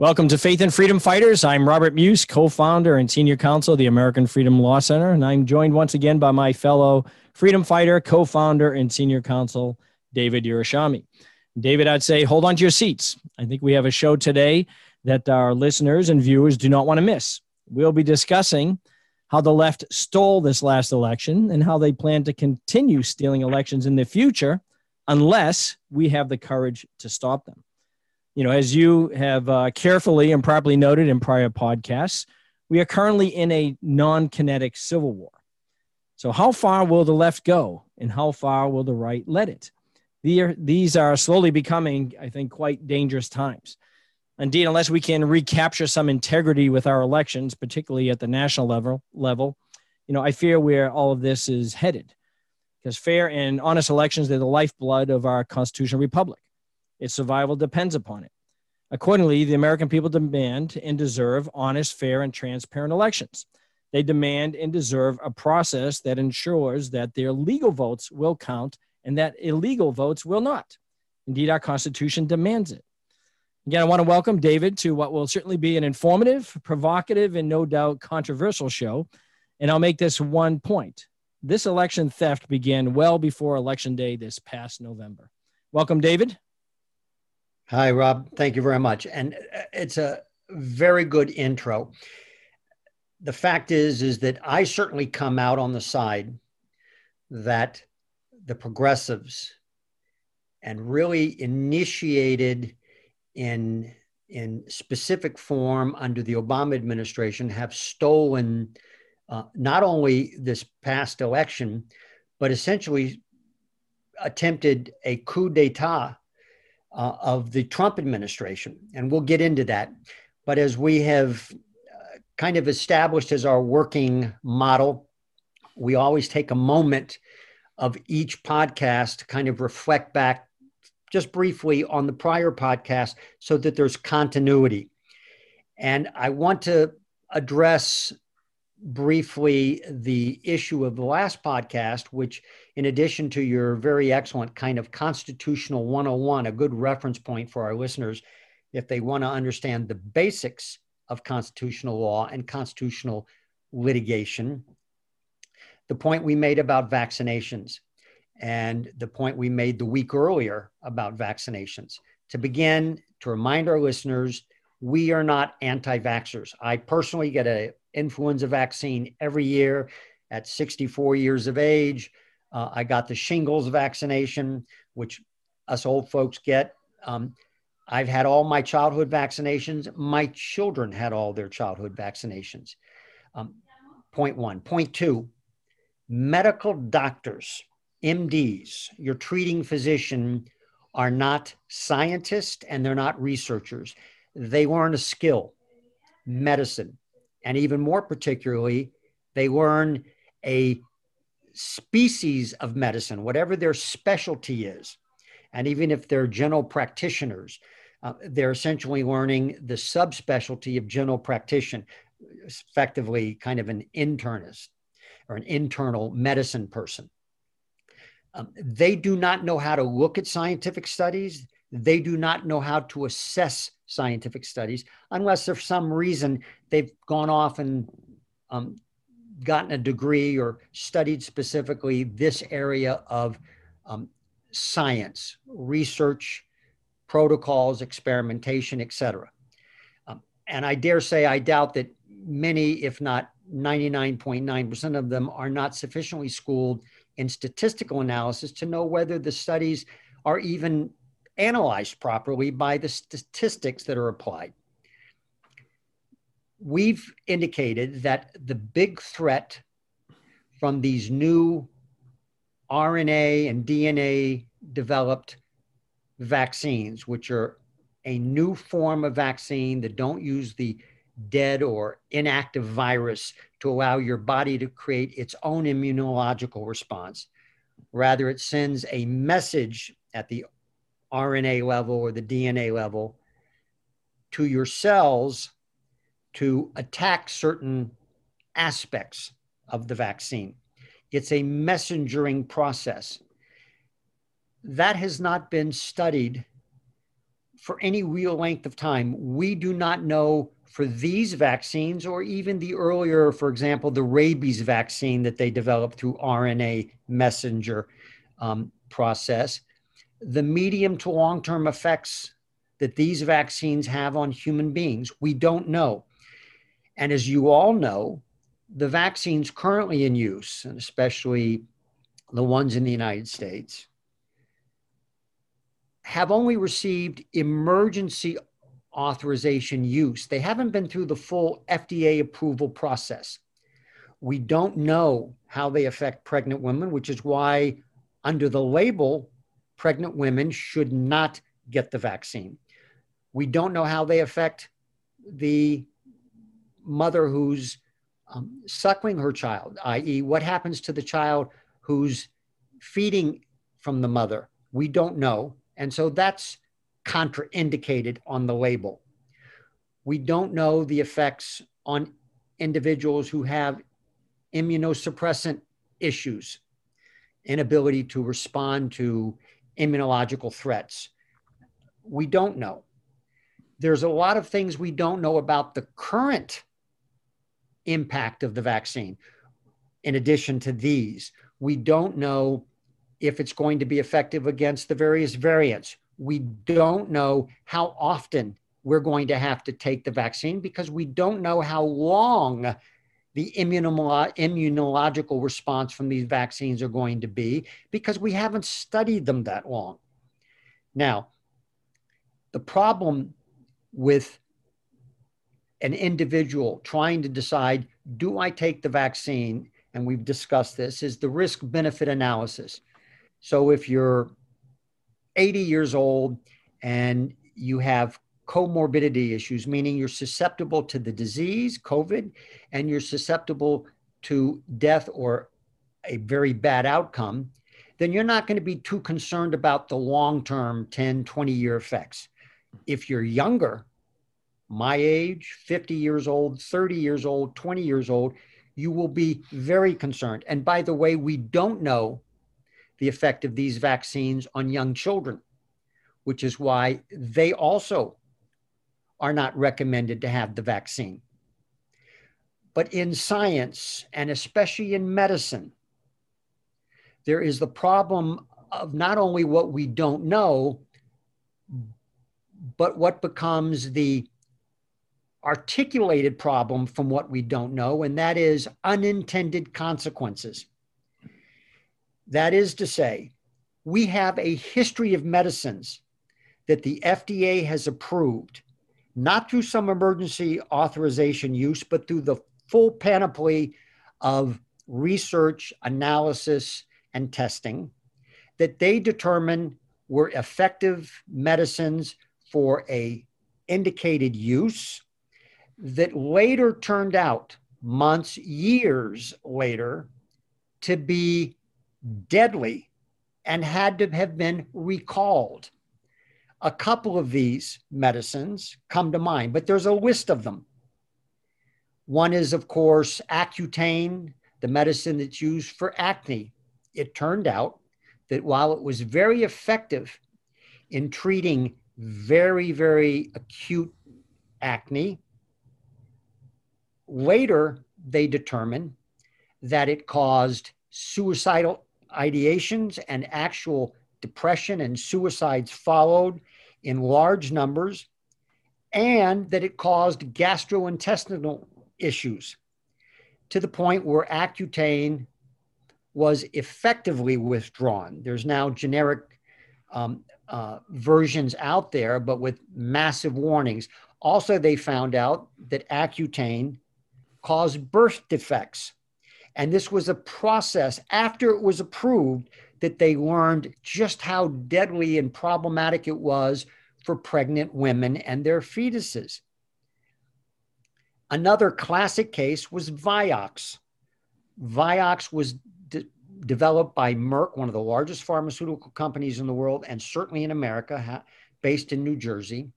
Welcome to Faith and Freedom Fighters. I'm Robert Muise, co founder and senior counsel of the American Freedom Law Center. And I'm joined once again by my fellow freedom fighter, co founder, and senior counsel, David Yerushalmi. David, I'd say hold on to your seats. I think we have a show today that our listeners and viewers do not want to miss. We'll be discussing how the left stole this last election and how they plan to continue stealing elections in the future unless we have the courage to stop them you know, as you have uh, carefully and properly noted in prior podcasts, we are currently in a non kinetic civil war. So, how far will the left go and how far will the right let it? These are slowly becoming, I think, quite dangerous times. Indeed, unless we can recapture some integrity with our elections, particularly at the national level, level, you know, I fear where all of this is headed. Because fair and honest elections, they're the lifeblood of our constitutional republic. Its survival depends upon it. Accordingly, the American people demand and deserve honest, fair, and transparent elections. They demand and deserve a process that ensures that their legal votes will count and that illegal votes will not. Indeed, our Constitution demands it. Again, I want to welcome David to what will certainly be an informative, provocative, and no doubt controversial show. And I'll make this one point. This election theft began well before Election Day this past November. Welcome, David. Hi, Rob. Thank you very much. And uh, it's a very good intro. The fact is, is that I certainly come out on the side that the progressives and really initiated in in specific form under the Obama administration have stolen uh, not only this past election, but essentially attempted a coup d'etat uh, of the Trump administration. And we'll get into that. But as we have uh, kind of established as our working model, we always take a moment of each podcast to kind of reflect back just briefly on the prior podcast so that there's continuity. And I want to address briefly the issue of the last podcast, which, in addition to your very excellent kind of constitutional 101, a good reference point for our listeners if they want to understand the basics of constitutional law and constitutional litigation. The point we made about vaccinations and the point we made the week earlier about vaccinations. To begin, to remind our listeners, we are not anti vaxxers. I personally get a influenza vaccine every year at 64 years of age. Uh, I got the shingles vaccination, which us old folks get. Um, I've had all my childhood vaccinations. My children had all their childhood vaccinations. Um, point one. Point two medical doctors, MDs, your treating physician, are not scientists and they're not researchers. They learn a skill, medicine, and even more particularly, they learn a species of medicine, whatever their specialty is. And even if they're general practitioners, uh, they're essentially learning the subspecialty of general practitioner, effectively kind of an internist or an internal medicine person. Um, they do not know how to look at scientific studies. They do not know how to assess scientific studies unless for some reason they've gone off and um, gotten a degree or studied specifically this area of um, science, research, protocols, experimentation, etc. Um, and I dare say, I doubt that many, if not 99.9% of them, are not sufficiently schooled in statistical analysis to know whether the studies are even analyzed properly by the statistics that are applied. We've indicated that the big threat from these new RNA and DNA developed vaccines, which are a new form of vaccine that don't use the dead or inactive virus to allow your body to create its own immunological response. Rather, it sends a message at the RNA level or the DNA level to your cells to attack certain aspects of the vaccine. It's a messengering process. That has not been studied for any real length of time. We do not know for these vaccines or even the earlier, for example, the rabies vaccine that they developed through RNA messenger um, process, the medium to long term effects that these vaccines have on human beings. We don't know. And as you all know, the vaccines currently in use, and especially the ones in the United States, have only received emergency authorization use. They haven't been through the full FDA approval process. We don't know how they affect pregnant women, which is why, under the label, pregnant women should not get the vaccine. We don't know how they affect the mother who's um, suckling her child, i.e., what happens to the child who's feeding from the mother. We don't know. And so that's contraindicated on the label. We don't know the effects on individuals who have immunosuppressant issues, inability to respond to immunological threats. We don't know. There's a lot of things we don't know about the current impact of the vaccine. In addition to these, we don't know if it's going to be effective against the various variants. We don't know how often we're going to have to take the vaccine because we don't know how long the immunolo- immunological response from these vaccines are going to be because we haven't studied them that long. Now, the problem with an individual trying to decide do I take the vaccine? And we've discussed this is the risk benefit analysis. So if you're 80 years old and you have comorbidity issues, meaning you're susceptible to the disease, COVID, and you're susceptible to death or a very bad outcome, then you're not going to be too concerned about the long term 10, 20 year effects. If you're younger, my age, 50 years old, 30 years old, 20 years old, you will be very concerned. And by the way, we don't know the effect of these vaccines on young children, which is why they also are not recommended to have the vaccine. But in science, and especially in medicine, there is the problem of not only what we don't know, but what becomes the articulated problem from what we don't know, and that is unintended consequences. That is to say, we have a history of medicines that the FDA has approved, not through some emergency authorization use, but through the full panoply of research, analysis, and testing, that they determine were effective medicines for a indicated use that later turned out, months, years later, to be deadly and had to have been recalled. A couple of these medicines come to mind, but there's a list of them. One is, of course, Accutane, the medicine that's used for acne. It turned out that while it was very effective in treating very, very acute acne, Later, they determined that it caused suicidal ideations and actual depression and suicides followed in large numbers, and that it caused gastrointestinal issues to the point where Accutane was effectively withdrawn. There's now generic um, uh, versions out there, but with massive warnings. Also, they found out that Accutane caused birth defects. And this was a process after it was approved that they learned just how deadly and problematic it was for pregnant women and their fetuses. Another classic case was Vioxx. Vioxx was de- developed by Merck, one of the largest pharmaceutical companies in the world, and certainly in America, ha- based in New Jersey.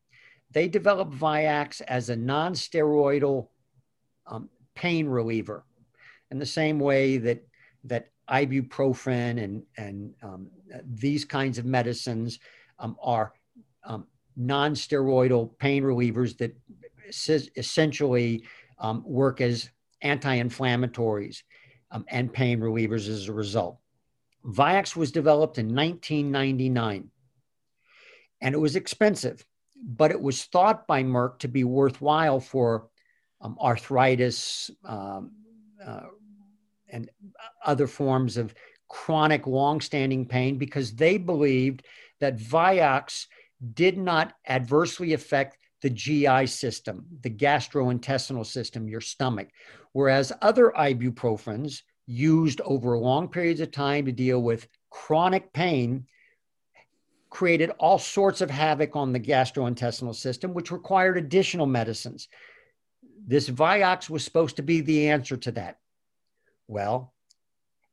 They developed Vioxx as a non steroidal um, pain reliever in the same way that that ibuprofen and and um, these kinds of medicines um, are um, non-steroidal pain relievers that essentially um, work as anti-inflammatories um, and pain relievers as a result. Vioxx was developed in 1999 and it was expensive, but it was thought by Merck to be worthwhile for um, arthritis uh, and other forms of chronic long-standing pain because they believed that Vioxx did not adversely affect the GI system, the gastrointestinal system, your stomach. Whereas other ibuprofens used over long periods of time to deal with chronic pain created all sorts of havoc on the gastrointestinal system, which required additional medicines. This Vioxx was supposed to be the answer to that. Well,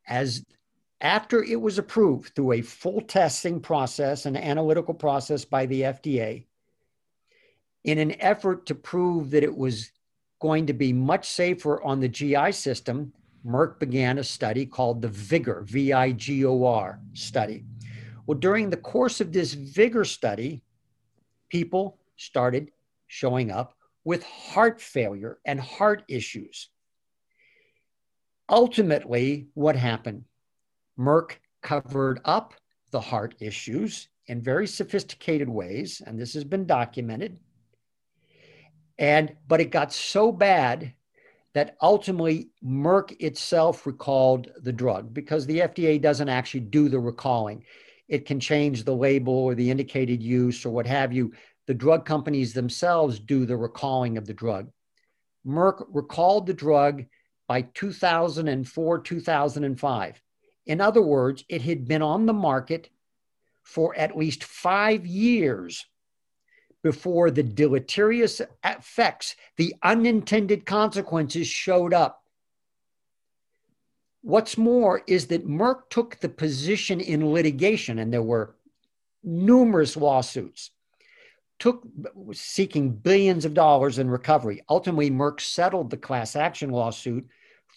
as after it was approved through a full testing process and analytical process by the FDA, in an effort to prove that it was going to be much safer on the GI system, Merck began a study called the VIGOR, V I G O R study. Well, during the course of this VIGOR study, people started showing up with heart failure and heart issues. Ultimately, what happened? Merck covered up the heart issues in very sophisticated ways, and this has been documented. And but it got so bad that ultimately Merck itself recalled the drug because the FDA doesn't actually do the recalling. It can change the label or the indicated use or what have you. The drug companies themselves do the recalling of the drug. Merck recalled the drug by 2004, 2005. In other words, it had been on the market for at least five years before the deleterious effects, the unintended consequences showed up. What's more is that Merck took the position in litigation, and there were numerous lawsuits, took seeking billions of dollars in recovery. Ultimately, Merck settled the class action lawsuit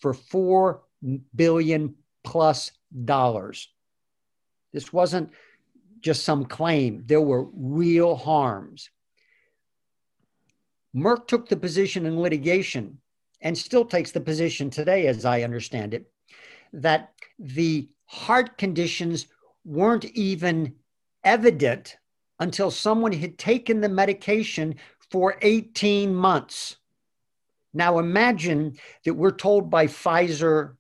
for four billion plus dollars. This wasn't just some claim, there were real harms. Merck took the position in litigation and still takes the position today, as I understand it, that the heart conditions weren't even evident until someone had taken the medication for 18 months. Now imagine that we're told by Pfizer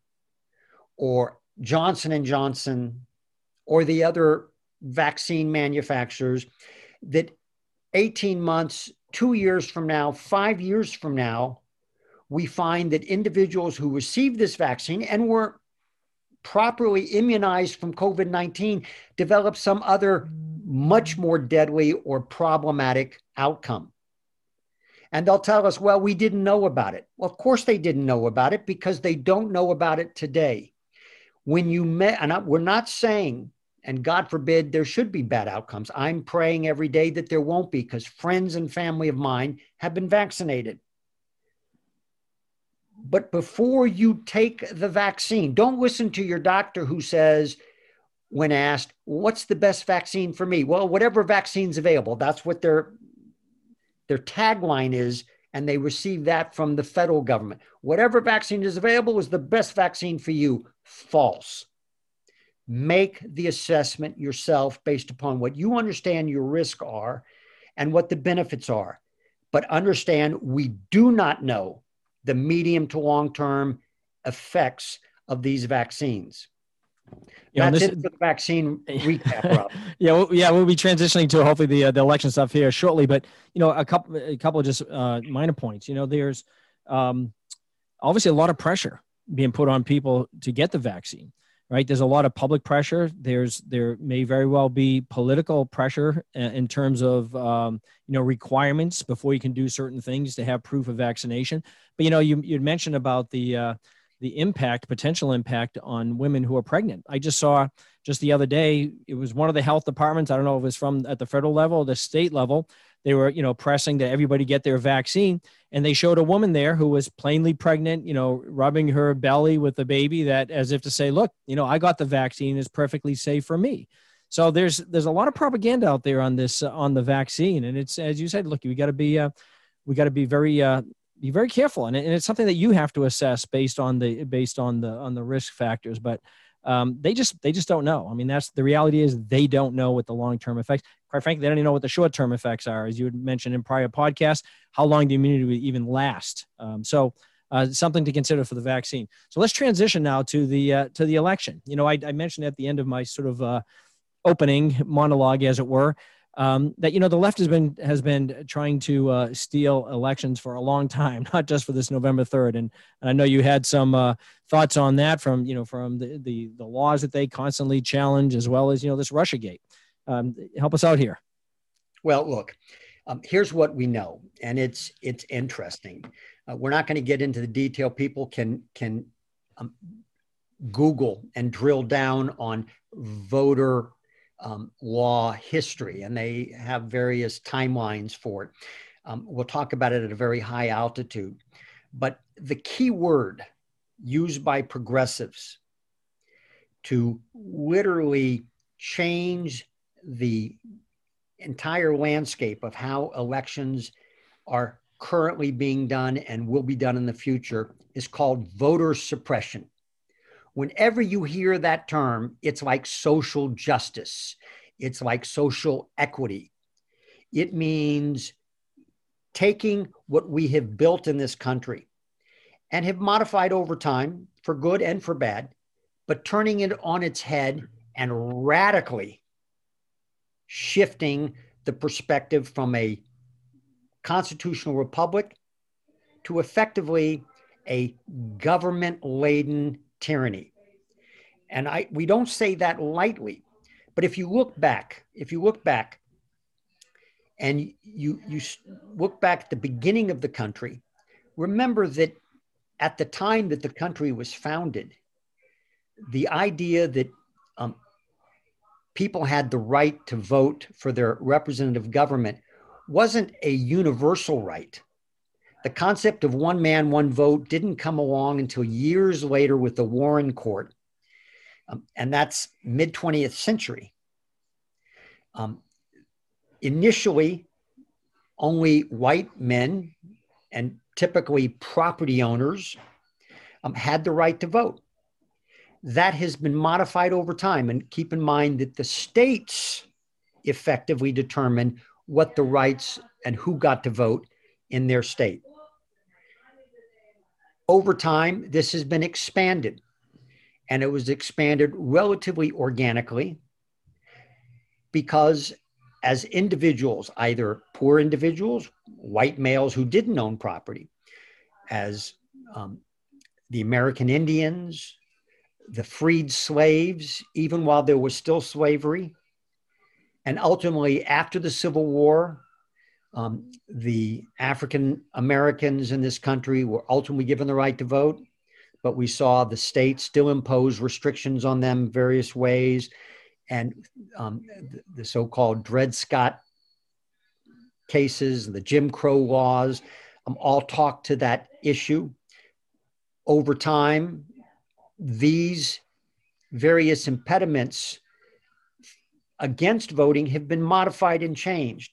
or Johnson and Johnson or the other vaccine manufacturers that 18 months, two years from now, five years from now, we find that individuals who received this vaccine and were properly immunized from COVID 19 develop some other much more deadly or problematic outcome. And they'll tell us, well, we didn't know about it. Well, of course they didn't know about it because they don't know about it today. When you met, and I, we're not saying and God forbid there should be bad outcomes. I'm praying every day that there won't be because friends and family of mine have been vaccinated. But before you take the vaccine, don't listen to your doctor who says, when asked, what's the best vaccine for me? Well, whatever vaccine's available. That's what their, their tagline is. And they receive that from the federal government. Whatever vaccine is available is the best vaccine for you. False make the assessment yourself based upon what you understand your risks are and what the benefits are. But understand we do not know the medium to long term effects of these vaccines. You That's this, it for the vaccine recap, yeah, well, yeah, we'll be transitioning to hopefully the uh, the election stuff here shortly. But you know, a couple a couple of just uh, minor points. You know, there's um, obviously a lot of pressure being put on people to get the vaccine right there's a lot of public pressure there's there may very well be political pressure in terms of um, you know requirements before you can do certain things to have proof of vaccination but you know you you mentioned about the uh, the impact potential impact on women who are pregnant. I just saw just the other day it was one of the health departments i don't know if it was from at the federal level or the state level they were you know pressing that everybody get their vaccine and they showed a woman there who was plainly pregnant you know rubbing her belly with the baby that as if to say look you know i got the vaccine is perfectly safe for me. So there's there's a lot of propaganda out there on this uh, on the vaccine, and it's as you said, look, we got to be uh, we got to be very uh, be very careful, and, it, and it's something that you have to assess based on the based on the on the risk factors. But um, they just they just don't know. I mean, that's the reality is they don't know what the long term effects. Quite frankly, they don't even know what the short term effects are, as you had mentioned in prior podcasts. How long the immunity would even last? Um, so. Uh, something to consider for the vaccine. So let's transition now to the uh, to the election. You know, I, I, mentioned at the end of my sort of uh, opening monologue, as it were, um, that you know the left has been has been trying to uh, steal elections for a long time, not just for this November third. And, and I know you had some uh, thoughts on that from you know from the, the the laws that they constantly challenge, as well as you know this RussiaGate. Um, help us out here. Well, look, um, here's what we know, and it's it's interesting. Uh, we're not going to get into the detail. People can can um, Google and drill down on voter um, law history, and they have various timelines for it. Um, we'll talk about it at a very high altitude. But the key word used by progressives to literally change the entire landscape of how elections are currently being done and will be done in the future is called voter suppression whenever you hear that term, it's like social justice, it's like social equity. It means taking what we have built in this country and have modified over time for good and for bad, but turning it on its head and radically shifting the perspective from a constitutional republic to effectively a government laden tyranny. And I we don't say that lightly. But if you look back, if you look back and you you look back at the beginning of the country, remember that at the time that the country was founded, the idea that um, people had the right to vote for their representative government wasn't a universal right the concept of one man, one vote didn't come along until years later with the Warren Court. Um, and that's mid 20th century. Um, initially, only white men and typically property owners um, had the right to vote. That has been modified over time. And keep in mind that the states effectively determine what the rights and who got to vote in their state over time, this has been expanded, and it was expanded relatively organically because as individuals, either poor individuals, white males who didn't own property, as um, the American Indians, the freed slaves, even while there was still slavery, and ultimately after the Civil War, um, the African Americans in this country were ultimately given the right to vote, but we saw the state still impose restrictions on them various ways. And um, the, the so called Dred Scott cases, the Jim Crow laws, um, all talk to that issue. Over time, these various impediments against voting have been modified and changed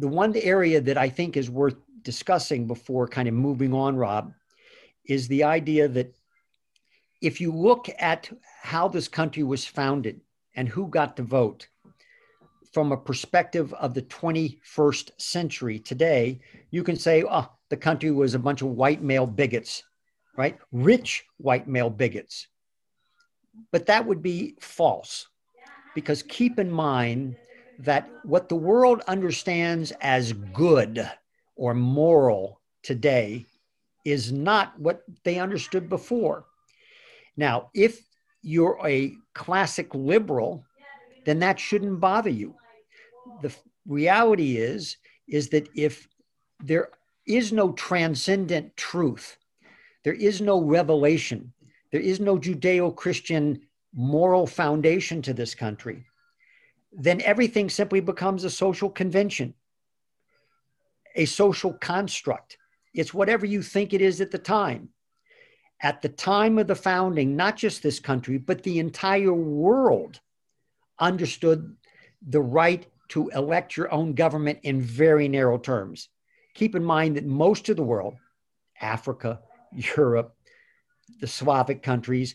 the one area that I think is worth discussing before kind of moving on, Rob, is the idea that if you look at how this country was founded and who got to vote from a perspective of the 21st century today, you can say, oh, the country was a bunch of white male bigots, right? Rich white male bigots. But that would be false because keep in mind that what the world understands as good or moral today is not what they understood before. Now, if you're a classic liberal, then that shouldn't bother you. The reality is is that if there is no transcendent truth, there is no revelation, there is no Judeo-Christian moral foundation to this country, then everything simply becomes a social convention, a social construct. It's whatever you think it is at the time. at the time of the founding, not just this country, but the entire world understood the right to elect your own government in very narrow terms. Keep in mind that most of the world, Africa, Europe, the Slavic countries,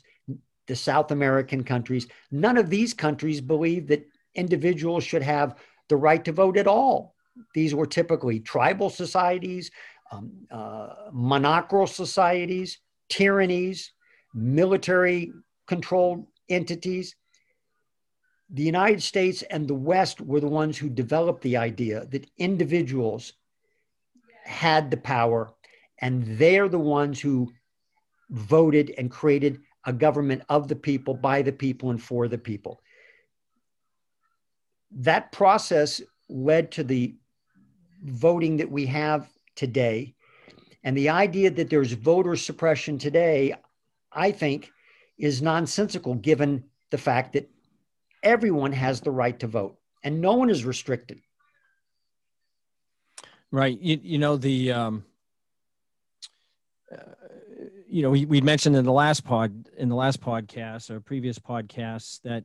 the South American countries, none of these countries believe that individuals should have the right to vote at all. These were typically tribal societies, um, uh, monarchical societies, tyrannies, military controlled entities. The United States and the West were the ones who developed the idea that individuals had the power and they're the ones who voted and created a government of the people, by the people, and for the people. That process led to the voting that we have today. And the idea that there's voter suppression today, I think, is nonsensical given the fact that everyone has the right to vote and no one is restricted. Right. You, you know, the, um, uh, you know, we, we mentioned in the last pod, in the last podcast or previous podcasts that,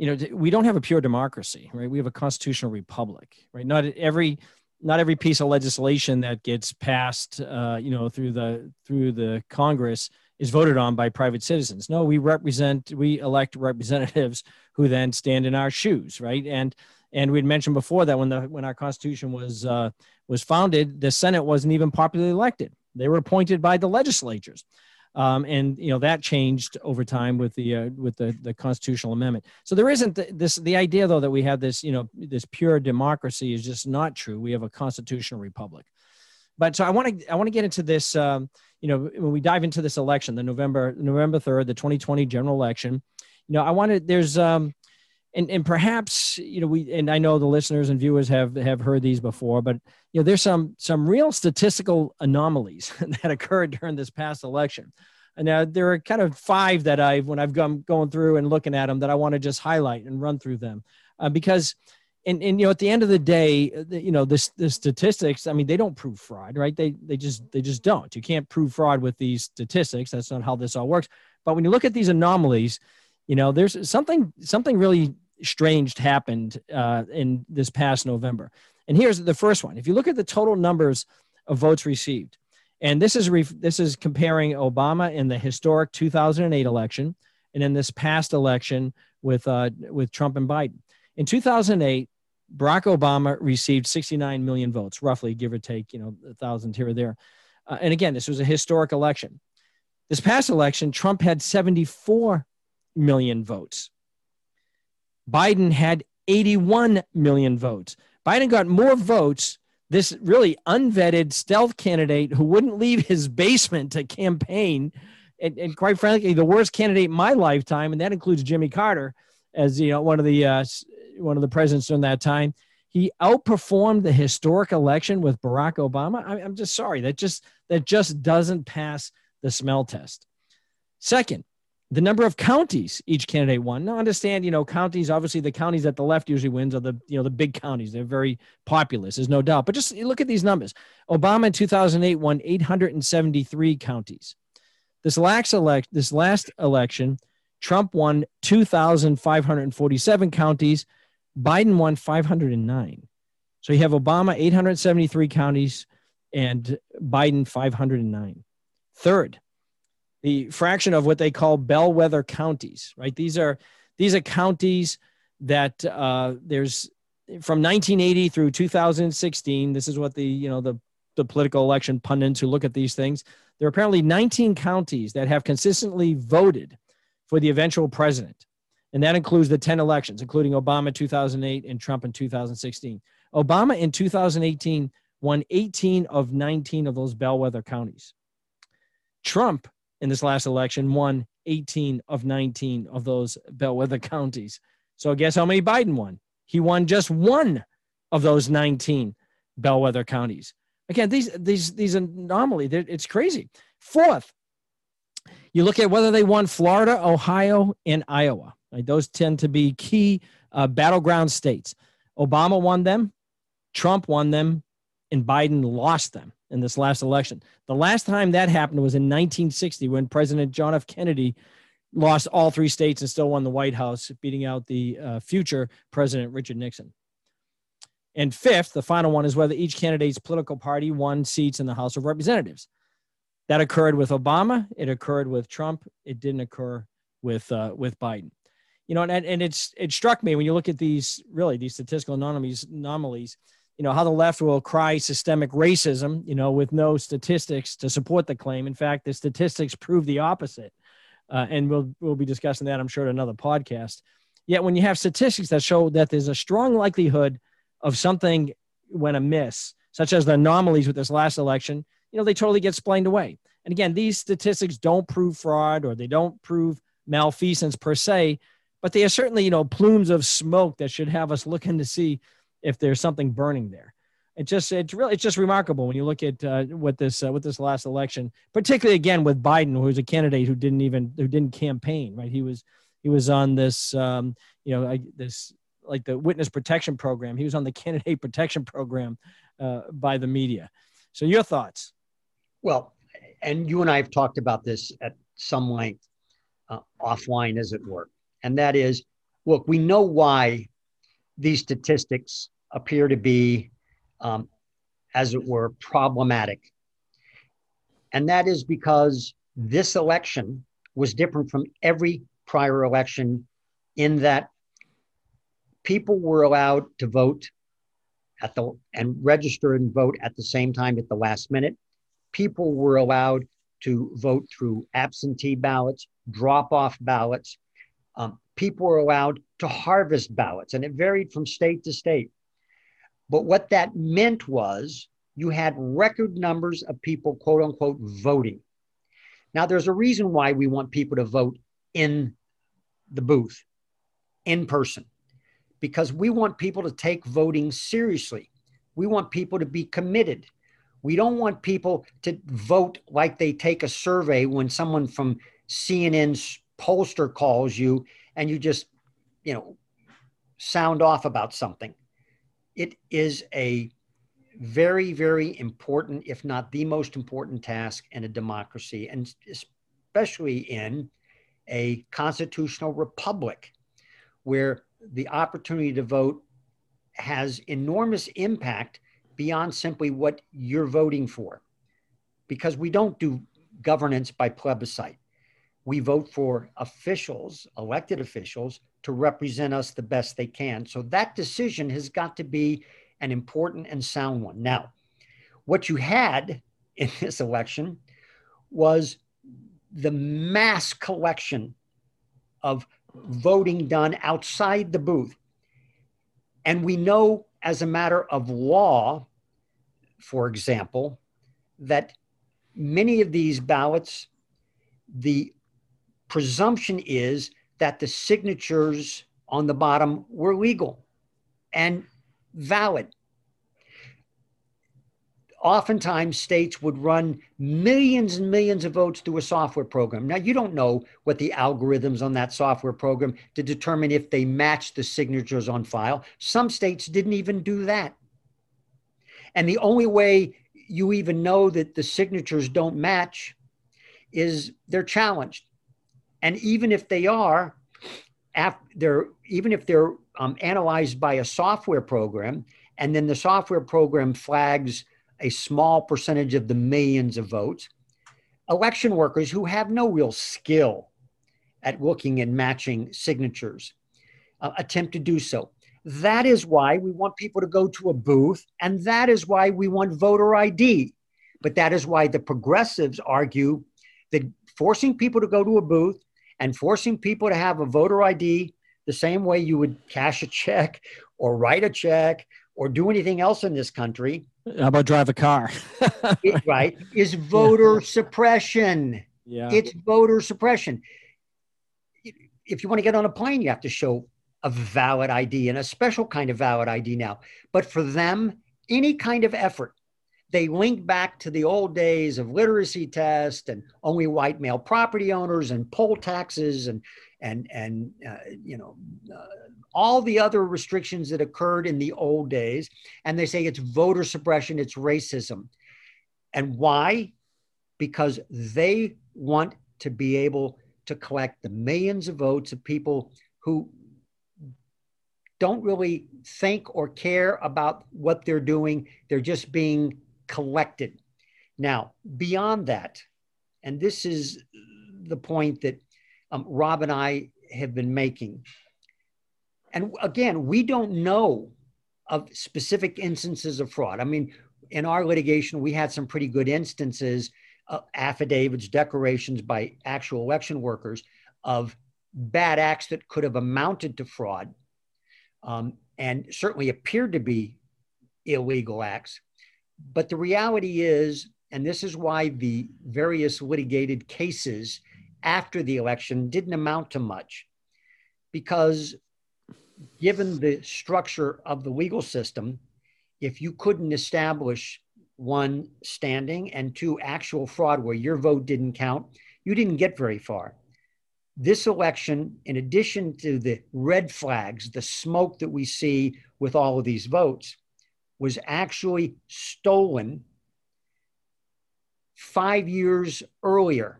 you know, we don't have a pure democracy, right? We have a constitutional republic, right? Not every, not every piece of legislation that gets passed, uh, you know, through the through the Congress is voted on by private citizens. No, we represent, we elect representatives who then stand in our shoes, right? And and we'd mentioned before that when the when our Constitution was uh, was founded, the Senate wasn't even popularly elected. They were appointed by the legislatures. Um, and you know that changed over time with the uh, with the the constitutional amendment. So there isn't this the idea though that we have this you know this pure democracy is just not true. We have a constitutional republic. But so I want to I want to get into this. Um, you know when we dive into this election, the November November third, the 2020 general election. You know I wanted there's um, and and perhaps you know we and I know the listeners and viewers have have heard these before, but you know there's some some real statistical anomalies that occurred during this past election. And now there are kind of five that I've when I've gone going through and looking at them that I want to just highlight and run through them uh, because. And, and you know at the end of the day uh, you know this the statistics i mean they don't prove fraud right they they just they just don't you can't prove fraud with these statistics that's not how this all works but when you look at these anomalies you know there's something something really strange happened uh, in this past november. And here's the first one. If you look at the total numbers of votes received and this is this is comparing obama in the historic 2008 election and in this past election with uh, with trump and biden. In 2008 barack obama received 69 million votes roughly give or take you know a thousand here or there. Uh, and again this was a historic election. This past election trump had 74 million votes. Biden had 81 million votes. Biden got more votes. This really unvetted stealth candidate who wouldn't leave his basement to campaign, and, and quite frankly, the worst candidate in my lifetime, and that includes Jimmy Carter, as you know, one of the uh, one of the presidents during that time. He outperformed the historic election with Barack Obama. I, I'm just sorry that just that just doesn't pass the smell test. Second, the number of counties each candidate won. Now, understand, you know, counties, obviously the counties that the left usually wins are the, you know, the big counties. They're very populous, there's no doubt. But just look at these numbers. Obama in 2008 won 873 counties. This last, elect, this last election, Trump won 2,547 counties. Biden won 509. So you have Obama 873 counties and Biden 509. Third, the fraction of what they call bellwether counties, right? These are these are counties that uh, there's from 1980 through 2016. This is what the you know the the political election pundits who look at these things. There are apparently 19 counties that have consistently voted for the eventual president, and that includes the 10 elections, including Obama 2008 and Trump in 2016. Obama in 2018 won 18 of 19 of those bellwether counties. Trump in this last election won 18 of 19 of those bellwether counties. So guess how many Biden won? He won just one of those 19 bellwether counties. Again, these these these anomaly, it's crazy. Fourth, you look at whether they won Florida, Ohio, and Iowa. Right? Those tend to be key uh, battleground states. Obama won them, Trump won them, and Biden lost them. In this last election. The last time that happened was in 1960 when President John F. Kennedy lost all three states and still won the White House, beating out the uh, future President Richard Nixon. And fifth, the final one is whether each candidate's political party won seats in the House of Representatives. That occurred with Obama. It occurred with Trump. It didn't occur with uh, with Biden. You know, and, and it's it struck me when you look at these really these statistical anomalies anomalies. You know how the left will cry systemic racism. You know, with no statistics to support the claim. In fact, the statistics prove the opposite. Uh, and we'll we'll be discussing that, I'm sure, at another podcast. Yet, when you have statistics that show that there's a strong likelihood of something went amiss, such as the anomalies with this last election, you know, they totally get explained away. And again, these statistics don't prove fraud or they don't prove malfeasance per se, but they are certainly, you know, plumes of smoke that should have us looking to see if there's something burning there. It just it's really it's just remarkable when you look at uh, what this uh, what this last election, particularly again with Biden, who's a candidate who didn't even who didn't campaign, right? He was he was on this um, you know this like the witness protection program. He was on the candidate protection program uh, by the media. So your thoughts? Well, and you and I have talked about this at some length uh, offline, as it were, and that is, look, we know why these statistics appear to be, um, as it were, problematic, and that is because this election was different from every prior election in that people were allowed to vote at the and register and vote at the same time at the last minute. People were allowed to vote through absentee ballots, drop off ballots. Um, people were allowed to harvest ballots, and it varied from state to state. But what that meant was you had record numbers of people, quote unquote, voting. Now, there's a reason why we want people to vote in the booth, in person because we want people to take voting seriously. We want people to be committed. We don't want people to vote like they take a survey when someone from CNN's pollster calls you and you just, you know, sound off about something. It is a very, very important, if not the most important task in a democracy, and especially in a constitutional republic where the opportunity to vote has enormous impact beyond simply what you're voting for. Because we don't do governance by plebiscite. We vote for officials, elected officials, to represent us the best they can. So that decision has got to be an important and sound one. Now, what you had in this election was the mass collection of voting done outside the booth. And we know, as a matter of law, for example, that many of these ballots, the presumption is that the signatures on the bottom were legal and valid oftentimes states would run millions and millions of votes through a software program. Now, you don't know what the algorithms on that software program to determine if they match the signatures on file. Some states didn't even do that. And the only way you even know that the signatures don't match is they're challenged. And even if they are, even if they're um, analyzed by a software program, and then the software program flags a small percentage of the millions of votes. Election workers who have no real skill at looking and matching signatures uh, attempt to do so. That is why we want people to go to a booth, and that is why we want voter ID. But that is why the progressives argue that forcing people to go to a booth and forcing people to have a voter ID the same way you would cash a check or write a check or do anything else in this country how about drive a car? it, right, is voter yeah. suppression. Yeah. It's voter suppression. If you want to get on a plane, you have to show a valid ID and a special kind of valid ID now. But for them, any kind of effort, they link back to the old days of literacy tests and only white male property owners and poll taxes and and and uh, you know uh, all the other restrictions that occurred in the old days and they say it's voter suppression it's racism And why? Because they want to be able to collect the millions of votes of people who don't really think or care about what they're doing. They're just being collected. Now, beyond that, and this is the point that um, Rob and I have been making. And again, we don't know of specific instances of fraud. I mean, in our litigation, we had some pretty good instances, uh, affidavits, declarations by actual election workers of bad acts that could have amounted to fraud um, and certainly appeared to be illegal acts. But the reality is, and this is why the various litigated cases after the election didn't amount to much, because given the structure of the legal system, if you couldn't establish one standing and two actual fraud where your vote didn't count, you didn't get very far. This election, in addition to the red flags, the smoke that we see with all of these votes, was actually stolen five years earlier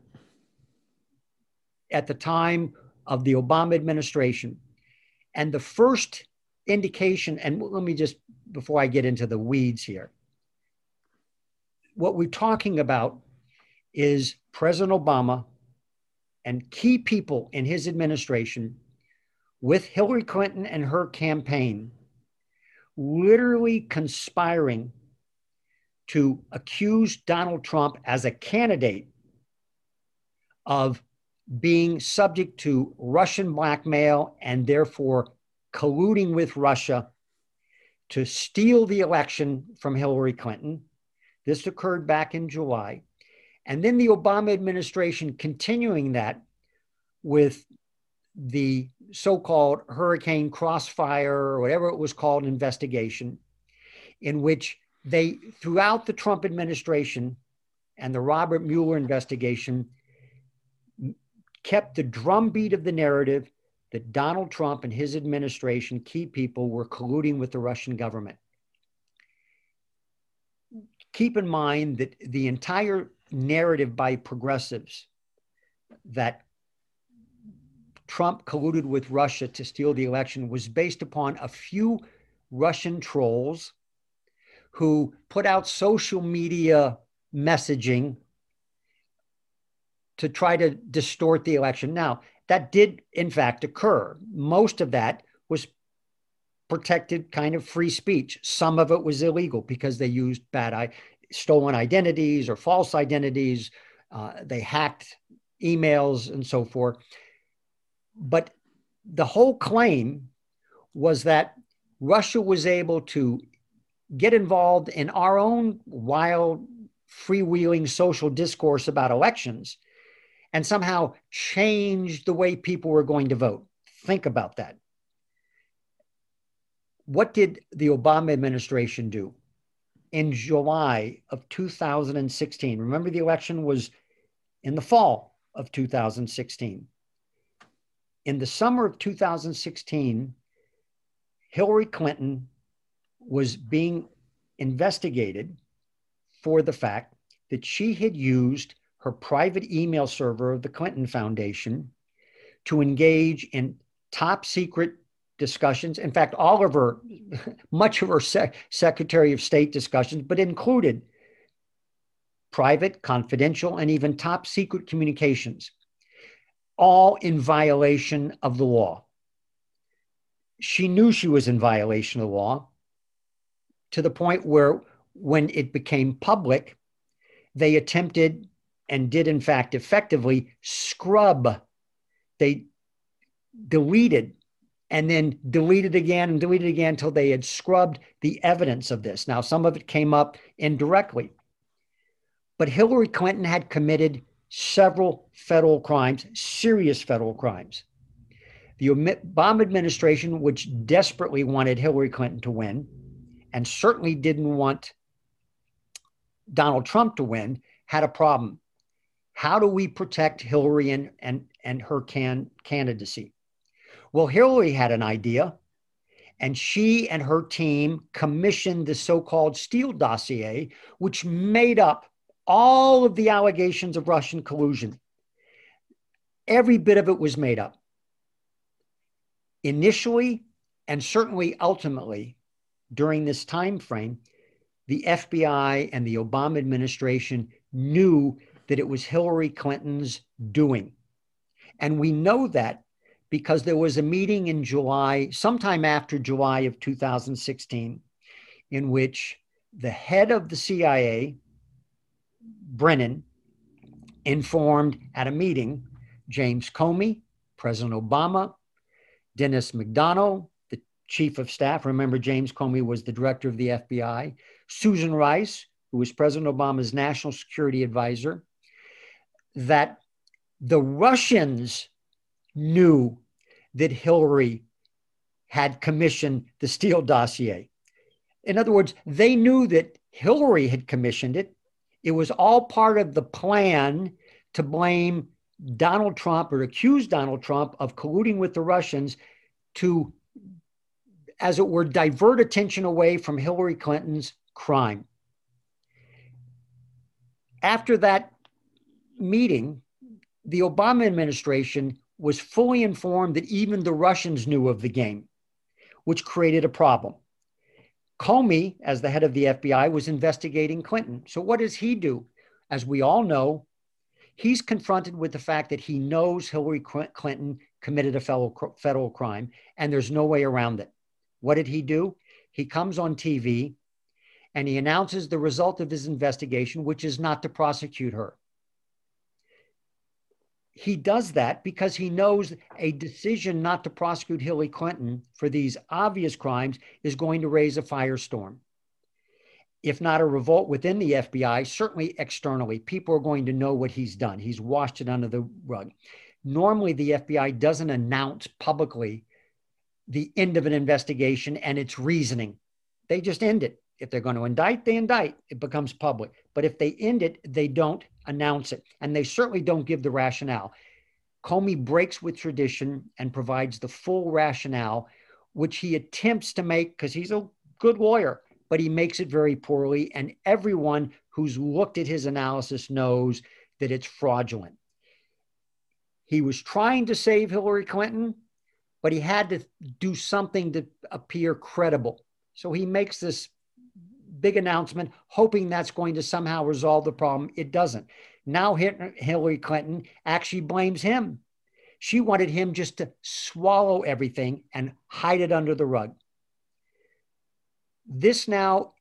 at the time of the Obama administration. And the first indication, and let me just, before I get into the weeds here, what we're talking about is President Obama and key people in his administration with Hillary Clinton and her campaign literally conspiring to accuse Donald Trump as a candidate of being subject to Russian blackmail and therefore colluding with Russia to steal the election from Hillary Clinton. This occurred back in July. And then the Obama administration continuing that with the so called Hurricane Crossfire or whatever it was called investigation, in which they, throughout the Trump administration and the Robert Mueller investigation, kept the drumbeat of the narrative that Donald Trump and his administration, key people, were colluding with the Russian government. Keep in mind that the entire narrative by progressives that Trump colluded with Russia to steal the election was based upon a few Russian trolls who put out social media messaging to try to distort the election. Now, that did in fact occur. Most of that was protected kind of free speech. Some of it was illegal because they used bad, stolen identities or false identities. Uh, they hacked emails and so forth. But the whole claim was that Russia was able to get involved in our own wild, freewheeling social discourse about elections and somehow change the way people were going to vote. Think about that. What did the Obama administration do? In July of 2016, remember the election was in the fall of 2016. In the summer of 2016, Hillary Clinton was being investigated for the fact that she had used her private email server of the Clinton Foundation to engage in top secret discussions. In fact, all of her, much of her sec- Secretary of State discussions, but included private, confidential, and even top secret communications, all in violation of the law. She knew she was in violation of the law to the point where when it became public, they attempted and did, in fact, effectively scrub. They deleted and then deleted again and deleted again until they had scrubbed the evidence of this. Now, some of it came up indirectly. But Hillary Clinton had committed several federal crimes, serious federal crimes. The Obama administration, which desperately wanted Hillary Clinton to win and certainly didn't want Donald Trump to win, had a problem how do we protect Hillary and, and, and her can, candidacy? Well, Hillary had an idea, and she and her team commissioned the so called Steele dossier, which made up all of the allegations of Russian collusion. Every bit of it was made up. Initially, and certainly ultimately, during this time frame, the FBI and the Obama administration knew that it was Hillary Clinton's doing. And we know that because there was a meeting in July, sometime after July of 2016, in which the head of the CIA, Brennan, informed at a meeting James Comey, President Obama, Denis McDonough, the chief of staff. Remember, James Comey was the director of the FBI, Susan Rice, who was President Obama's national security advisor, that the Russians knew that Hillary had commissioned the Steele dossier. In other words, they knew that Hillary had commissioned it. It was all part of the plan to blame Donald Trump or accuse Donald Trump of colluding with the Russians to, as it were, divert attention away from Hillary Clinton's crime. After that meeting, the Obama administration was fully informed that even the Russians knew of the game, which created a problem. Comey, as the head of the FBI, was investigating Clinton. So, what does he do? As we all know, he's confronted with the fact that he knows Hillary Clinton committed a federal, crime and there's no way around it. What did he do? He comes on TV and he announces the result of his investigation, which is not to prosecute her. He does that because he knows a decision not to prosecute Hillary Clinton for these obvious crimes is going to raise a firestorm. If not a revolt within the FBI, certainly externally, people are going to know what he's done. He's washed it under the rug. Normally, the FBI doesn't announce publicly the end of an investigation and its reasoning, they just end it. If they're going to indict, they indict. It becomes public. But if they end it, they don't announce it. And they certainly don't give the rationale. Comey breaks with tradition and provides the full rationale, which he attempts to make because he's a good lawyer, but he makes it very poorly. And everyone who's looked at his analysis knows that it's fraudulent. He was trying to save Hillary Clinton, but he had to do something to appear credible. So he makes this big announcement, hoping that's going to somehow resolve the problem. It doesn't. Now Hillary Clinton actually blames him. She wanted him just to swallow everything and hide it under the rug. This now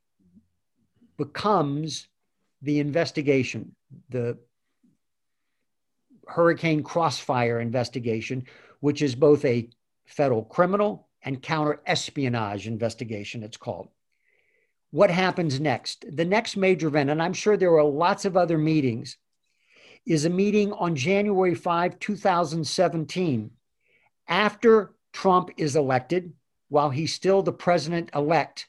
becomes the investigation, the Hurricane Crossfire investigation, which is both a federal criminal and counter espionage investigation, it's called what happens next? The next major event, and I'm sure there were lots of other meetings, is a meeting on January 5, 2017, after Trump is elected, while he's still the president elect.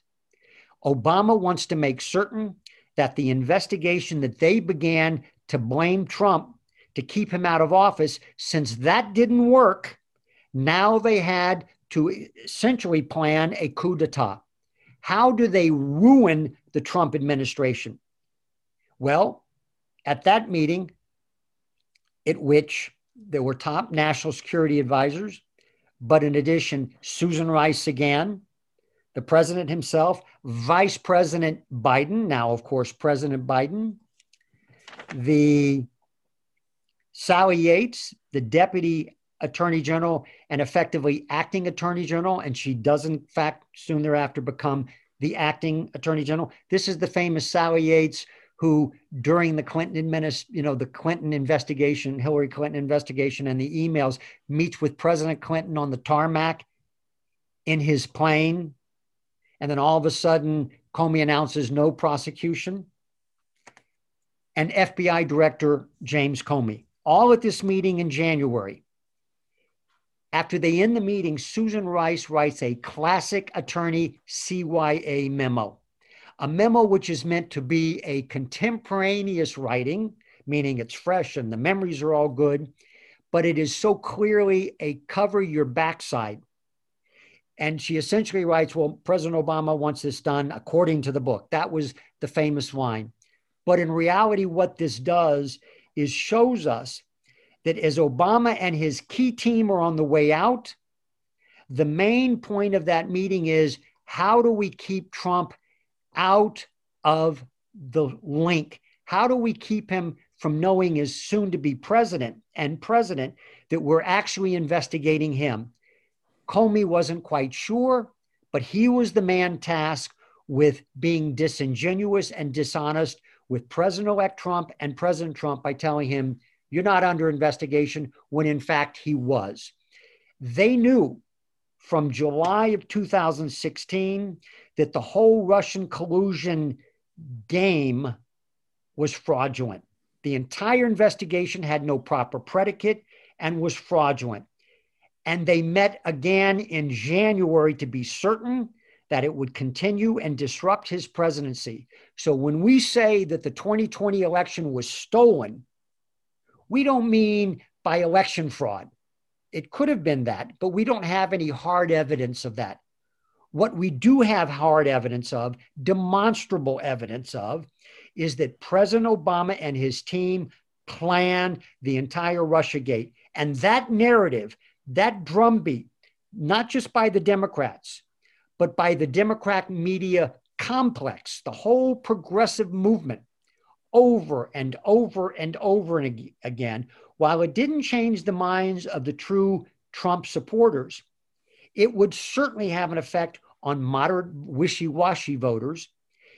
Obama wants to make certain that the investigation that they began to blame Trump to keep him out of office, since that didn't work, now they had to essentially plan a coup d'etat. How do they ruin the Trump administration? Well, at that meeting, at which there were top national security advisors, but in addition, Susan Rice again, the president himself, Vice President Biden, now, of course, President Biden, the Sally Yates, the deputy attorney general and effectively acting attorney general, and she does, in fact, soon thereafter become the acting attorney general. This is the famous Sally Yates, who during the Clinton administ- you know, the Clinton investigation, Hillary Clinton investigation, and the emails meets with President Clinton on the tarmac in his plane, and then all of a sudden Comey announces no prosecution. And FBI Director James Comey, all at this meeting in January. After they end the meeting, Susan Rice writes a classic attorney CYA memo, a memo which is meant to be a contemporaneous writing, meaning it's fresh and the memories are all good, but it is so clearly a cover your backside. And she essentially writes, Well, President Obama wants this done according to the book. That was the famous line. But in reality, what this does is shows us that as Obama and his key team are on the way out, the main point of that meeting is how do we keep Trump out of the link? How do we keep him from knowing as soon to be president and president that we're actually investigating him? Comey wasn't quite sure, but he was the man tasked with being disingenuous and dishonest with President elect Trump and President Trump by telling him, you're not under investigation, when in fact he was. They knew from July of 2016 that the whole Russian collusion game was fraudulent. The entire investigation had no proper predicate and was fraudulent. And they met again in January to be certain that it would continue and disrupt his presidency. So when we say that the 2020 election was stolen, we don't mean by election fraud. It could have been that, but we don't have any hard evidence of that. What we do have hard evidence of, demonstrable evidence of, is that President Obama and his team planned the entire Russiagate. And that narrative, that drumbeat, not just by the Democrats, but by the Democrat media complex, the whole progressive movement, over and over and over and again, while it didn't change the minds of the true Trump supporters, it would certainly have an effect on moderate wishy washy voters.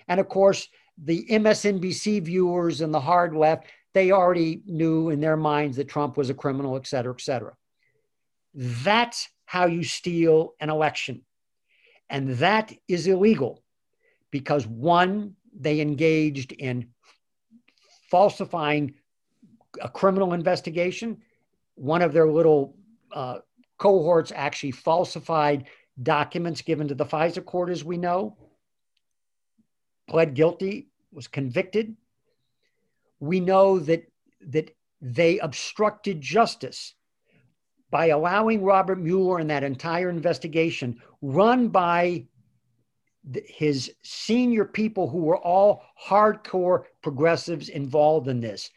And of course, the MSNBC viewers and the hard left, they already knew in their minds that Trump was a criminal, et cetera, et cetera. That's how you steal an election. And that is illegal because one, they engaged in falsifying a criminal investigation. One of their little uh, cohorts actually falsified documents given to the FISA court, as we know, pled guilty, was convicted. We know that, that they obstructed justice by allowing Robert Mueller and that entire investigation run by his senior people who were all hardcore progressives involved in this.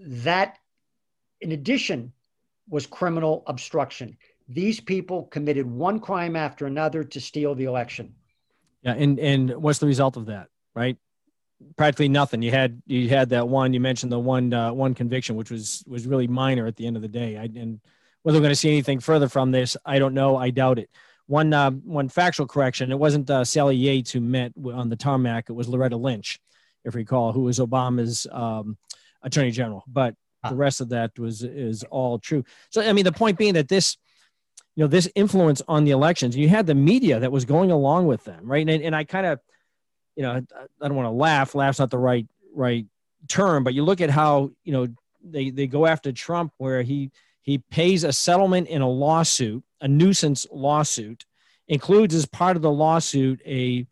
That, in addition, was criminal obstruction. These people committed one crime after another to steal the election. Yeah, and and what's the result of that, right? Practically nothing. You had you had that one. You mentioned the one uh, one conviction, which was was really minor at the end of the day. I, and whether we're going to see anything further from this, I don't know. I doubt it. One uh, one factual correction: it wasn't uh, Sally Yates who met on the tarmac; it was Loretta Lynch, if you recall, who was Obama's um, attorney general. But the rest of that was is all true. So I mean, the point being that this, you know, this influence on the elections, you had the media that was going along with them, right? And, and I kind of, you know, I don't want to laugh. Laugh's not the right right term, but you look at how you know they they go after Trump, where he he pays a settlement in a lawsuit a nuisance lawsuit, includes as part of the lawsuit a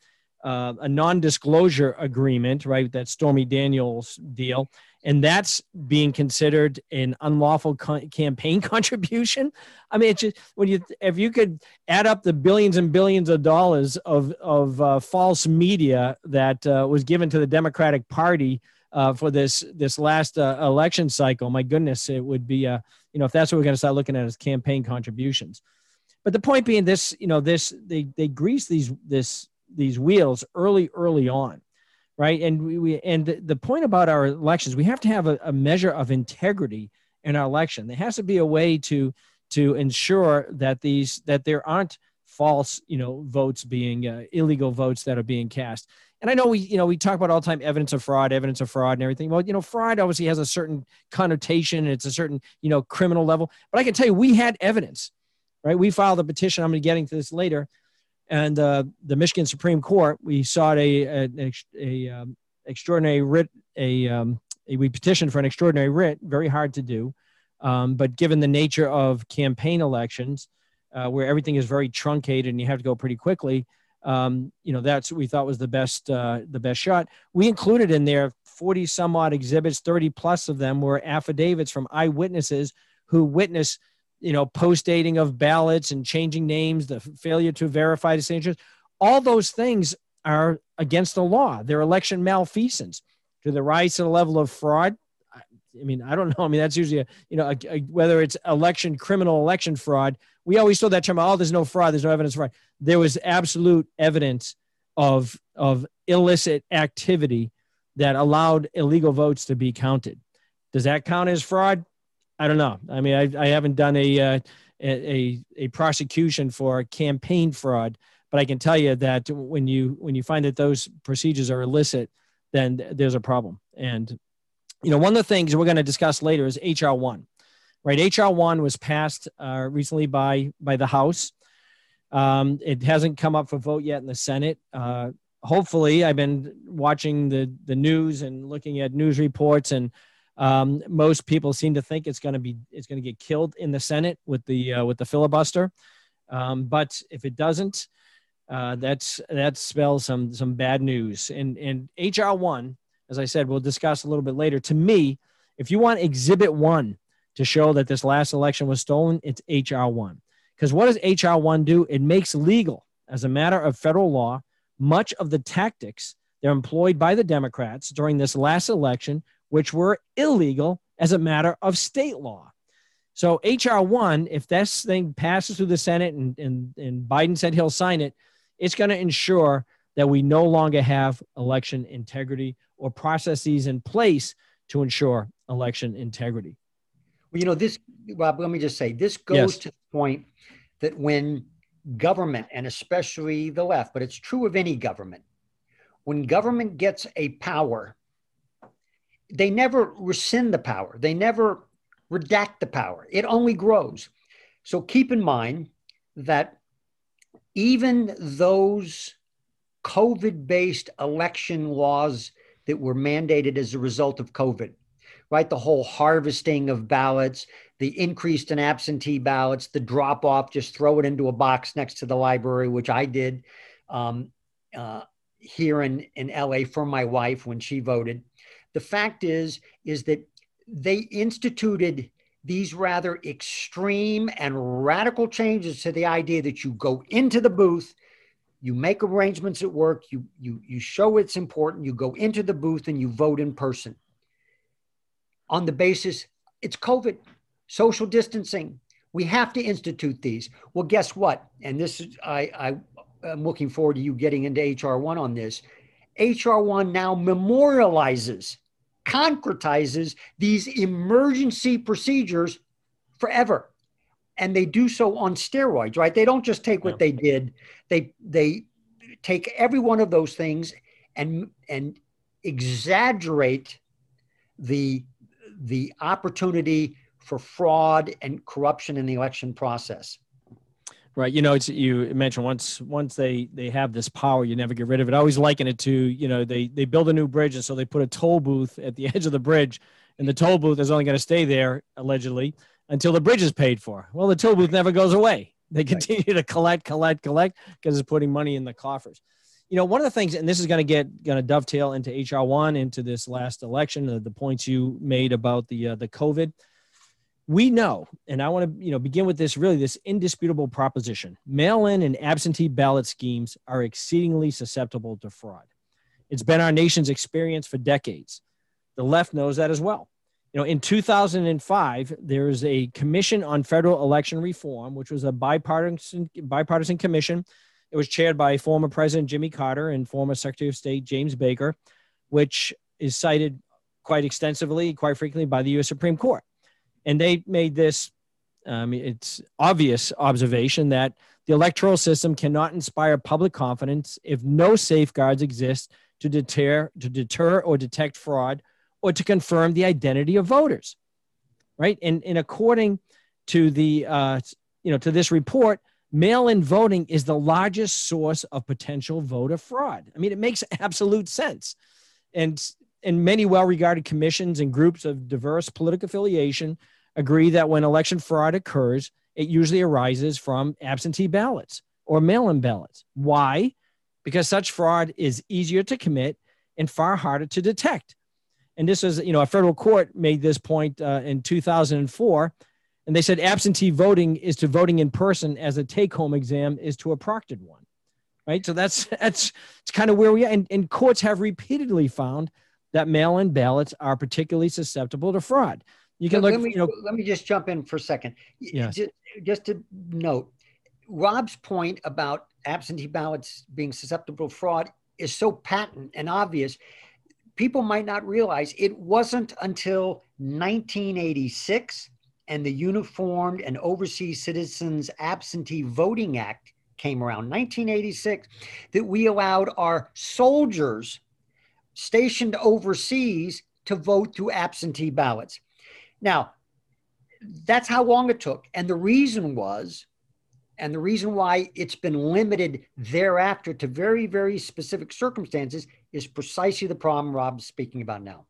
uh, a non-disclosure agreement, right? That Stormy Daniels deal, and that's being considered an unlawful co- campaign contribution. I mean, it's just when you if you could add up the billions and billions of dollars of of uh, false media that uh, was given to the Democratic Party uh, for this this last uh, election cycle, my goodness, it would be uh, you know if that's what we're going to start looking at as campaign contributions. But the point being, this you know this they they grease these this these wheels early early on, right? And we, we and the, the point about our elections, we have to have a, a measure of integrity in our election. There has to be a way to to ensure that these that there aren't false you know votes being uh, illegal votes that are being cast and i know we you know we talk about all the time evidence of fraud evidence of fraud and everything well you know fraud obviously has a certain connotation and it's a certain you know criminal level but i can tell you we had evidence right? We filed a petition. I'm going to get into this later. And uh, the Michigan Supreme Court, we sought a, a, a um, extraordinary writ, a, um, a, we petitioned for an extraordinary writ, very hard to do. Um, but given the nature of campaign elections, uh, where everything is very truncated and you have to go pretty quickly, um, you know that's what we thought was the best uh, the best shot. We included in there 40 some odd exhibits, 30 plus of them were affidavits from eyewitnesses who witness you know, post dating of ballots and changing names, the failure to verify the signatures, all those things are against the law. They're election malfeasance. to the rise to the level of fraud. I, mean, I don't know. I mean, that's usually a, you know, a, a, whether it's election, criminal election fraud. We always throw that term, oh, there's no fraud, there's no evidence fraud. There was absolute evidence of, of illicit activity that allowed illegal votes to be counted. Does that count as fraud? I don't know. I mean, I, I haven't done a, uh, a, a prosecution for campaign fraud, but I can tell you that when you when you find that those procedures are illicit, then there's a problem. And you know, one of the things we're going to discuss later is HR one, right? HR one was passed uh, recently by by the House. Um, it hasn't come up for vote yet in the Senate. Uh, hopefully, I've been watching the the news and looking at news reports and um, most people seem to think it's going to be it's going to get killed in the Senate with the uh, with the filibuster. Um, but if it doesn't, uh, that's that spells some some bad news. And and HR one, as I said, we'll discuss a little bit later. To me, if you want Exhibit one to show that this last election was stolen, it's HR one. Because what does HR one do? It makes legal, as a matter of federal law, much of the tactics they're employed by the Democrats during this last election which were illegal as a matter of state law. So HR one, if this thing passes through the Senate and, and, and Biden said he'll sign it, it's going to ensure that we no longer have election integrity or processes in place to ensure election integrity. Well, you know, this, Rob, let me just say this goes yes. to the point that when government, and especially the left, but it's true of any government, when government gets a power they never rescind the power, they never redact the power. It only grows. So keep in mind that even those COVID based election laws that were mandated as a result of COVID, right? The whole harvesting of ballots, the increase in absentee ballots, the drop off, just throw it into a box next to the library, which I did um, uh, here in, in LA for my wife when she voted. The fact is, is that they instituted these rather extreme and radical changes to the idea that you go into the booth, you make arrangements at work, you you you show it's important, you go into the booth and you vote in person. On the basis it's COVID, social distancing. We have to institute these. Well, guess what? And this is I I am looking forward to you getting into HR one on this. HR one now memorializes concretizes these emergency procedures forever and they do so on steroids right they don't just take what yeah. they did they they take every one of those things and and exaggerate the the opportunity for fraud and corruption in the election process Right. You know, it's you mentioned once once they they have this power, you never get rid of it. I always liken it to, you know, they they build a new bridge and so they put a toll booth at the edge of the bridge and the mm-hmm. toll booth is only going to stay there allegedly until the bridge is paid for. Well, the toll booth never goes away. They continue to collect, collect, collect because it's putting money in the coffers. You know, one of the things, and this is going to get going to dovetail into HR one into this last election, the, the points you made about the uh, the COVID we know, and I want to you know begin with this really this indisputable proposition: mail-in and absentee ballot schemes are exceedingly susceptible to fraud. It's been our nation's experience for decades. The left knows that as well. You know, in 2005, there was a commission on federal election reform, which was a bipartisan bipartisan commission. It was chaired by former President Jimmy Carter and former Secretary of State James Baker, which is cited quite extensively, quite frequently by the U.S. Supreme Court and they made this um, it's obvious observation that the electoral system cannot inspire public confidence if no safeguards exist to deter to deter or detect fraud or to confirm the identity of voters right and, and according to the uh, you know to this report mail-in voting is the largest source of potential voter fraud i mean it makes absolute sense and and many well-regarded commissions and groups of diverse political affiliation agree that when election fraud occurs, it usually arises from absentee ballots or mail in ballots. Why? Because such fraud is easier to commit and far harder to detect. And this is, you know, a federal court made this point uh, in 2004. And they said absentee voting is to voting in person as a take home exam is to a proctored one. Right. So that's, that's, it's kind of where we are. And, and courts have repeatedly found that mail-in ballots are particularly susceptible to fraud. You can let, look, let me, you know, let me just jump in for a second. Yes. Just, just to note, Rob's point about absentee ballots being susceptible to fraud is so patent and obvious. People might not realize it wasn't until 1986 and the Uniformed and Overseas Citizens Absentee Voting Act came around, 1986, that we allowed our soldiers stationed overseas to vote through absentee ballots. Now, that's how long it took. And the reason was, and the reason why it's been limited thereafter to very, very specific circumstances is precisely the problem Rob's speaking about now.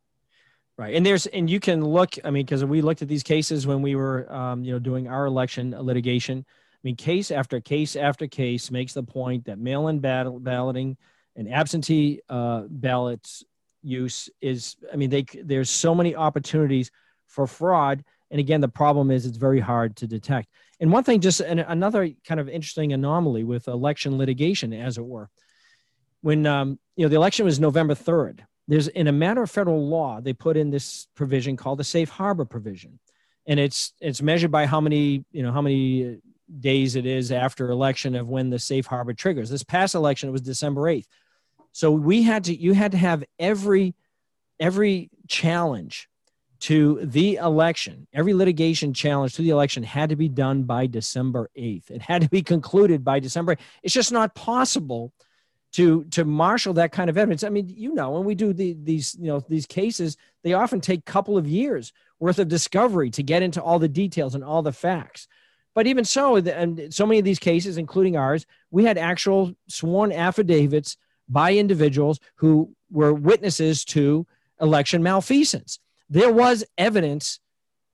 Right. And there's, and you can look, I mean, because we looked at these cases when we were, um, you know, doing our election litigation. I mean, case after case after case makes the point that mail in ball- balloting and absentee uh, ballots use is, I mean, they, there's so many opportunities for fraud. And again, the problem is it's very hard to detect. And one thing, just an, another kind of interesting anomaly with election litigation, as it were, when um, you know the election was November third. There's in a matter of federal law, they put in this provision called the safe harbor provision, and it's it's measured by how many you know how many days it is after election of when the safe harbor triggers. This past election it was December eighth, so we had to you had to have every every challenge to the election, every litigation challenge to the election had to be done by December 8th. It had to be concluded by December. 8th. It's just not possible to to marshal that kind of evidence. I mean, you know, when we do the, these, you know, these cases, they often take a couple of years worth of discovery to get into all the details and all the facts. But even so, and so many of these cases, including ours, we had actual sworn affidavits by individuals who were witnesses to election malfeasance there was evidence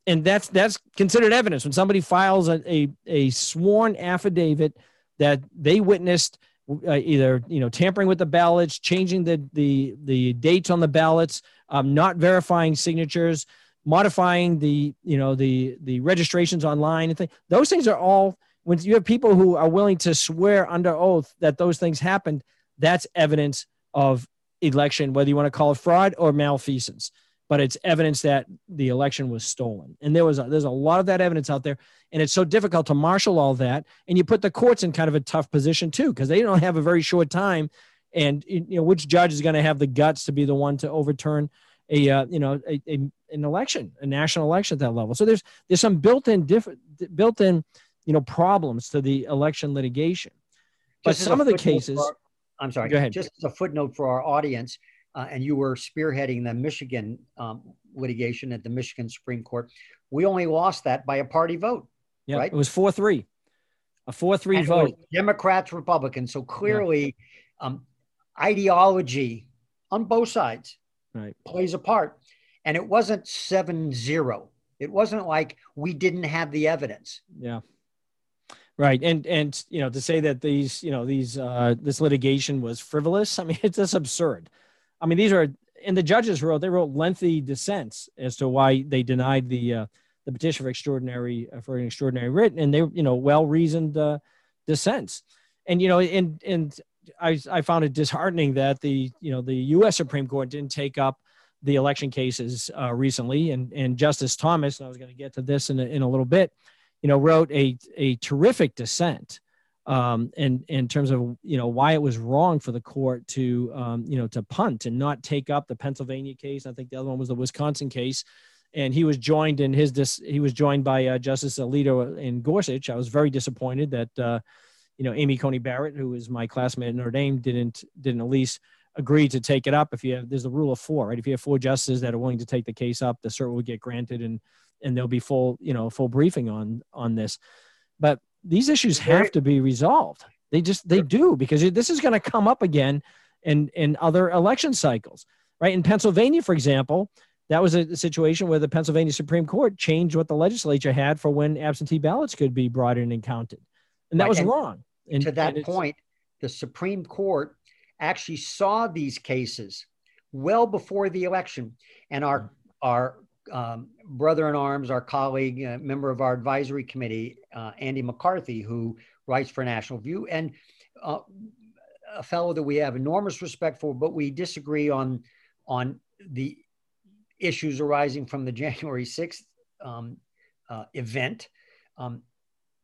and that's that's considered evidence when somebody files a, a, a sworn affidavit that they witnessed uh, either you know tampering with the ballots changing the the the dates on the ballots um, not verifying signatures modifying the you know the the registrations online and things those things are all when you have people who are willing to swear under oath that those things happened that's evidence of election whether you want to call it fraud or malfeasance but it's evidence that the election was stolen. And there was a, there's a lot of that evidence out there, and it's so difficult to marshal all that. And you put the courts in kind of a tough position too, because they don't have a very short time. And you know which judge is going to have the guts to be the one to overturn a uh, you know a, a, an election, a national election at that level. So there's there's some built-in different built-in you know problems to the election litigation. But Just some of the cases, our- I'm sorry. Go ahead. Just as a footnote for our audience, uh, and you were spearheading the Michigan um, litigation at the Michigan Supreme Court. We only lost that by a party vote. yeah, right? it was four three, a four three And vote. Democrats, Republicans. So clearly, um, ideology on both sides Right. plays a part. And it wasn't 7 0. It wasn't like we didn't have the evidence. Yeah. Right. And and you know, to say that these, you know, these uh this litigation was frivolous, I mean, it's just absurd. I mean, these are and the judges wrote they wrote lengthy dissents as to why they denied the uh the petition for extraordinary uh, for an extraordinary writ and they you know well reasoned uh dissents. And you know, and and I I found it disheartening that the you know the US Supreme Court didn't take up the election cases uh, recently and and Justice Thomas, and I was going to get to this in a, in a little bit you know, wrote a a terrific dissent um, in in terms of you know why it was wrong for the court to um, you know to punt and not take up the Pennsylvania case. I think the other one was the Wisconsin case, and he was joined in his dis- he was joined by uh, Justice Alito and Gorsuch. I was very disappointed that uh, you know Amy Coney Barrett, who is my classmate at Notre Dame, didn't didn't at least agree to take it up. If you have there's the rule of four, right? If you have four justices that are willing to take the case up, the cert will get granted and and there'll be full you know full briefing on on this but these issues have to be resolved. They just they do because this is going to come up again in in other election cycles right? In pennsylvania for example that was a situation where the pennsylvania supreme court changed what the legislature had for when absentee ballots could be brought in and counted. And that Right, was and wrong. And to that and point, the Supreme Court actually saw these cases well before the election. And our, hmm. our um, brother in arms, our colleague, uh, member of our advisory committee, uh, Andy McCarthy, who writes for National Review, and uh, a fellow that we have enormous respect for, but we disagree on on the issues arising from the January 6th um, uh, event. Um,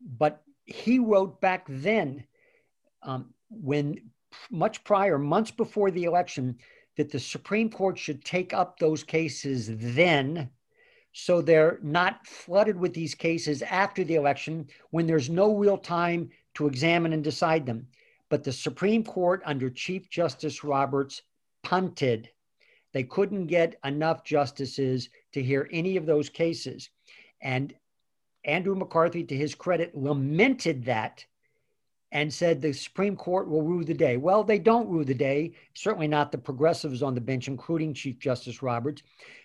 but he wrote back then, um, when much prior, months before the election, that the Supreme Court should take up those cases then so they're not flooded with these cases after the election when there's no real time to examine and decide them. But the Supreme Court, under Chief Justice Roberts, punted. They couldn't get enough justices to hear any of those cases. And Andrew McCarthy, to his credit, lamented that and said the Supreme Court will rule the day. Well, they don't rule the day, certainly not the progressives on the bench, including Chief Justice Roberts,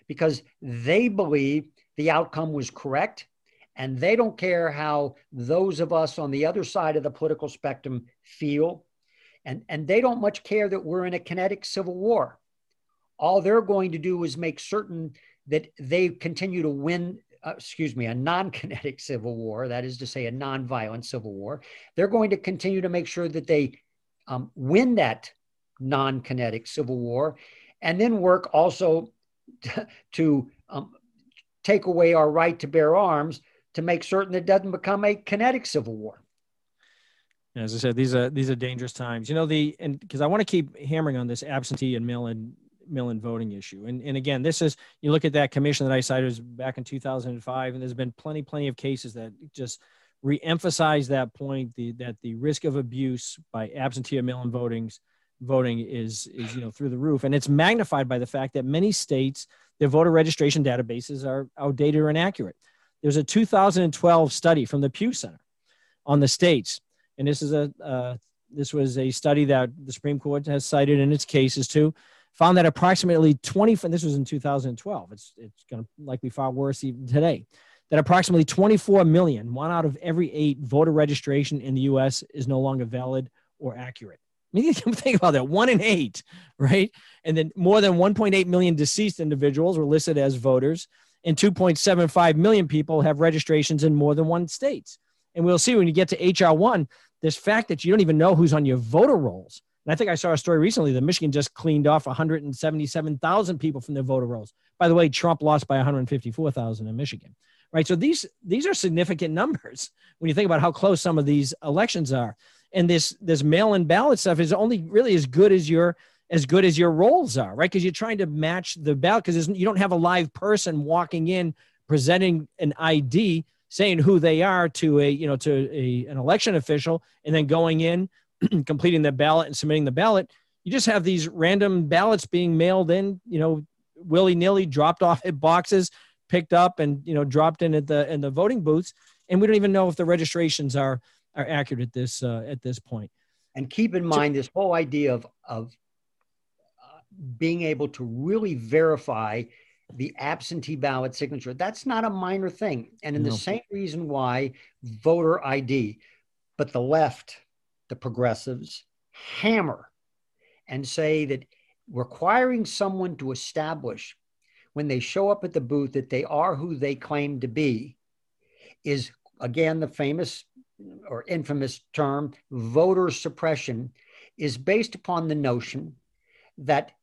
because they believe the outcome was correct. And they don't care how those of us on the other side of the political spectrum feel. And, and they don't much care that we're in a kinetic civil war. All they're going to do is make certain that they continue to win uh, excuse me, a non kinetic civil war, that is to say, a non violent civil war, they're going to continue to make sure that they um, win that non kinetic civil war and then work also to, to um, take away our right to bear arms to make certain it doesn't become a kinetic civil war. As I said, these are these are dangerous times. You know the and because I want to keep hammering on this absentee and mail-in mail-in voting issue. And, and again, this is, you look at that commission that I cited was back in 2005, and there's been plenty, plenty of cases that just re-emphasize that point, the, that the risk of abuse by absentee or mail-in votings, voting is, is, you know, through the roof. And it's magnified by the fact that many states, their voter registration databases are outdated or inaccurate. There's a 2012 study from the Pew Center on the states. And this is a, uh, this was a study that the Supreme Court has cited in its cases too found that approximately 20, this was in 2012, it's, it's going to likely far worse even today, that approximately 24 million, one out of every eight voter registration in the US is no longer valid or accurate. I mean, think about that one in eight, right? And then more than 1.8 million deceased individuals were listed as voters, and 2.75 million people have registrations in more than one state. And we'll see when you get to HR1, this fact that you don't even know who's on your voter rolls and I think I saw a story recently that Michigan just cleaned off 177,000 people from their voter rolls. By the way, Trump lost by 154,000 in Michigan. Right. So these these are significant numbers when you think about how close some of these elections are. And this this mail-in ballot stuff is only really as good as your as good as your rolls are, right? Because you're trying to match the ballot because you don't have a live person walking in presenting an ID saying who they are to a you know to a, an election official and then going in completing the ballot and submitting the ballot. You just have these random ballots being mailed in, you know, willy nilly, dropped off at boxes, picked up, and you know, dropped in at the in the voting booths, and we don't even know if the registrations are are accurate at this uh, at this point. And keep in mind this whole idea of of uh, being able to really verify the absentee ballot signature. That's not a minor thing, and in no. the same reason why voter ID, but the left the progressives hammer and say that requiring someone to establish when they show up at the booth that they are who they claim to be is again the famous or infamous term voter suppression is based upon the notion that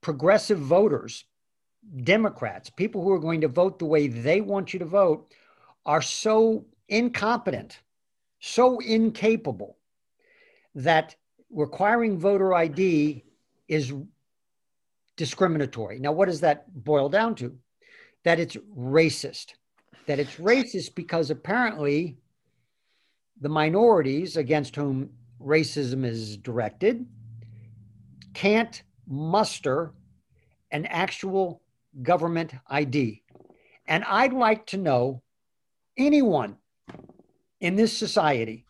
progressive voters democrats people who are going to vote the way they want you to vote are so incompetent so incapable that requiring voter ID is discriminatory. Now, what does that boil down to? That it's racist. That it's racist because apparently the minorities against whom racism is directed can't muster an actual government ID. And I'd like to know anyone in this society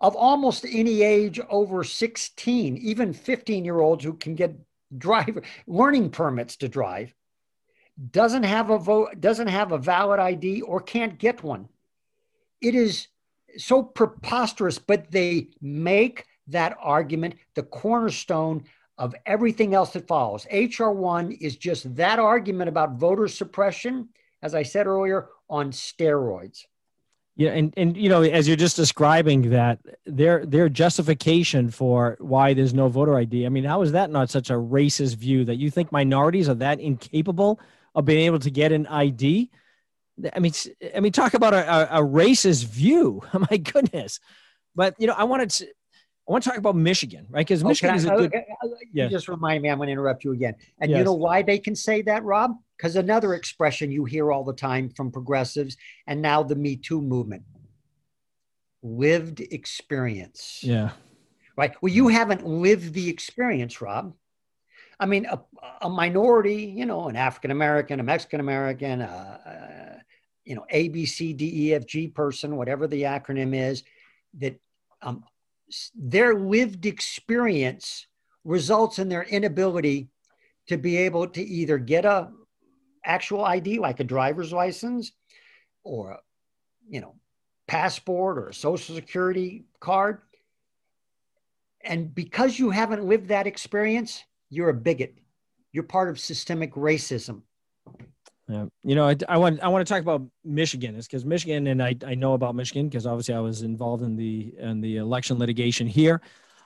of almost any age over 16, even 15 year olds who can get driver learning permits to drive, doesn't have a vote, doesn't have a valid ID or can't get one. It is so preposterous, but they make that argument the cornerstone of everything else that follows. HR1 is just that argument about voter suppression, as I said earlier, on steroids. Yeah, and and you know, as you're just describing that, their their justification for why there's no voter ID. I mean, how is that not such a racist view that you think minorities are that incapable of being able to get an ID? I mean, I mean, talk about a, a, a racist view. Oh my goodness. But you know, I wanted to I want to talk about Michigan, right? Because oh, Michigan okay, is a oh, good. Uh, uh, yeah. You just remind me. I'm going to interrupt you again. And yes. you know why they can say that, Rob? Because another expression you hear all the time from progressives, and now the Me Too movement, lived experience. Yeah. Right. Well, you haven't lived the experience, Rob. I mean, a, a minority, you know, an African American, a Mexican American, uh, you know, A, B, C, D, E, F, G person, whatever the acronym is, that um, their lived experience results in their inability to be able to either get a actual ID like a driver's license or you know passport or a social security card. And because you haven't lived that experience you're a bigot. You're part of systemic racism. Yeah, you know, I, I want I want to talk about Michigan. Is because Michigan, and I, I know about Michigan because obviously I was involved in the in the election litigation here,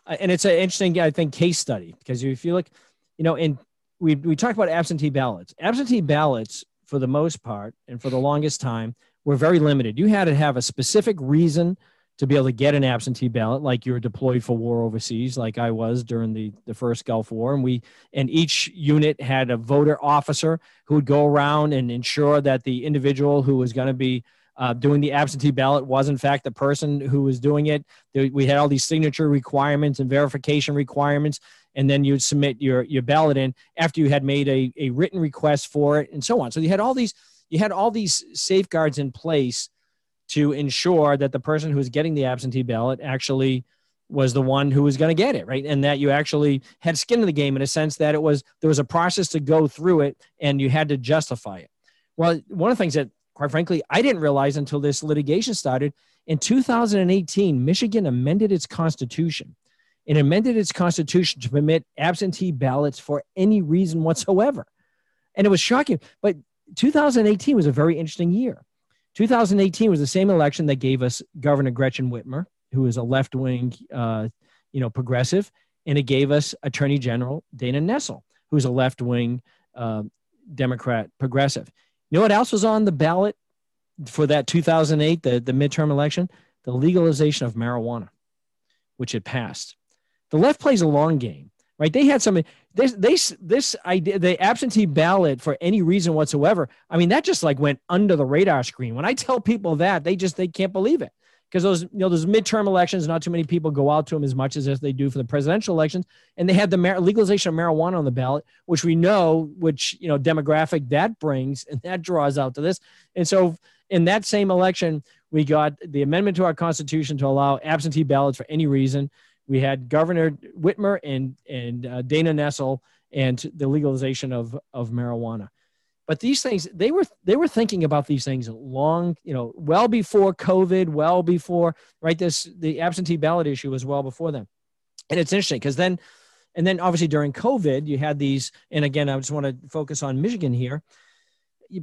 uh, and it's an interesting I think case study because if you look, you know, in we we talked about absentee ballots. Absentee ballots, for the most part, and for the longest time, were very limited. You had to have a specific reason to be able to get an absentee ballot, like you were deployed for war overseas, like I was during the, the first Gulf War. And we and each unit had a voter officer who would go around and ensure that the individual who was going to be uh, doing the absentee ballot was in fact the person who was doing it. We had all these signature requirements and verification requirements, and then you'd submit your your ballot in after you had made a, a written request for it, and so on. So you had all these you had all these safeguards in place to ensure that the person who was getting the absentee ballot actually was the one who was going to get it right? And that you actually had skin in the game in a sense that it was there was a process to go through it and you had to justify it. Well one of the things that quite frankly i didn't realize until this litigation started in 2018 michigan amended its constitution and amended its constitution to permit absentee ballots for any reason whatsoever and it was shocking but 2018 was a very interesting year 2018 was the same election that gave us Governor Gretchen Whitmer, who is a left wing, uh, you know, progressive, and it gave us Attorney General Dana Nessel, who's a left wing uh, Democrat progressive. You know what else was on the ballot for that 2008, the, the midterm election? The legalization of marijuana, which had passed. The left plays a long game, right? They had some this this this idea the absentee ballot for any reason whatsoever i mean that just like went under the radar screen. When i tell people that they just they can't believe it. Because those you know those midterm elections not too many people go out to them as much as they do for the presidential elections. And they had the mar- legalization of marijuana on the ballot which we know which you know demographic that brings and that draws out to this. And so in that same election we got the amendment to our constitution to allow absentee ballots for any reason we had Governor Whitmer and and uh, Dana Nessel and the legalization of of marijuana. But these things they were they were thinking about these things long, you know, well before COVID, well before right this the absentee ballot issue was well before them. And it's interesting because then and then obviously during COVID, you had these, and again, I just want to focus on Michigan here.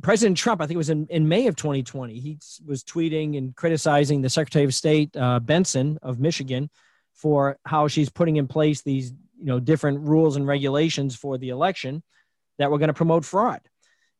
President Trump, I think it was in, in May of 2020, he was tweeting and criticizing the Secretary of State, uh, Benson of Michigan, for how she's putting in place these you know different rules and regulations for the election that were going to promote fraud.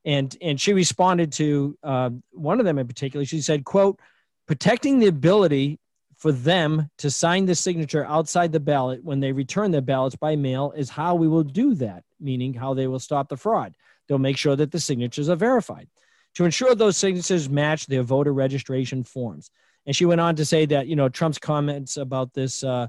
And and she responded to uh, one of them in particular. She said quote protecting the ability for them to sign the signature outside the ballot when they return their ballots by mail is how we will do that meaning how they will stop the fraud. They'll make sure that the signatures are verified. To ensure those signatures match their voter registration forms and she went on to say that, you know, Trump's comments about this, uh,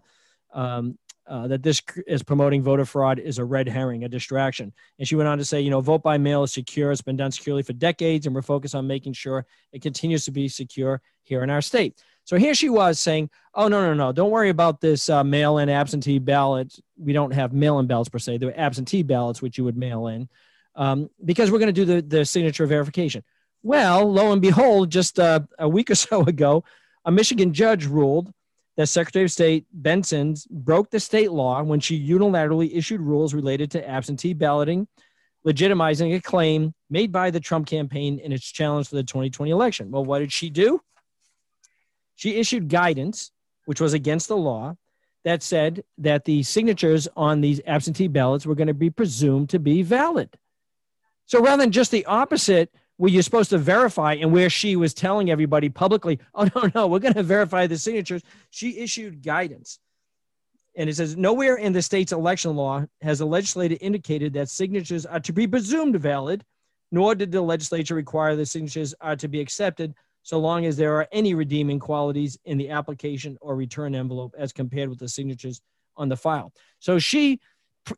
um, uh, that this is promoting voter fraud is a red herring, a distraction. And she went on to say, you know, vote by mail is secure. It's been done securely for decades, and we're focused on making sure it continues to be secure here in our state. So here she was saying, oh, no, no, no, don't worry about this uh, mail in absentee ballots. We don't have mail in ballots per se, they're absentee ballots, which you would mail in, um, because we're going to do the, the signature verification. Well, lo and behold, just uh, a week or so ago, a Michigan judge ruled that Secretary of State Benson broke the state law when she unilaterally issued rules related to absentee balloting, legitimizing a claim made by the Trump campaign in its challenge for the 2020 election. Well, what did she do? she issued guidance, which was against the law, that said that the signatures on these absentee ballots were going to be presumed to be valid. So rather than just the opposite, where you're supposed to verify and where she was telling everybody publicly, oh, no, no, we're going to verify the signatures, she issued guidance. And it says, nowhere in the state's election law has the legislature indicated that signatures are to be presumed valid, nor did the legislature require the signatures are to be accepted so long as there are any redeeming qualities in the application or return envelope as compared with the signatures on the file. So she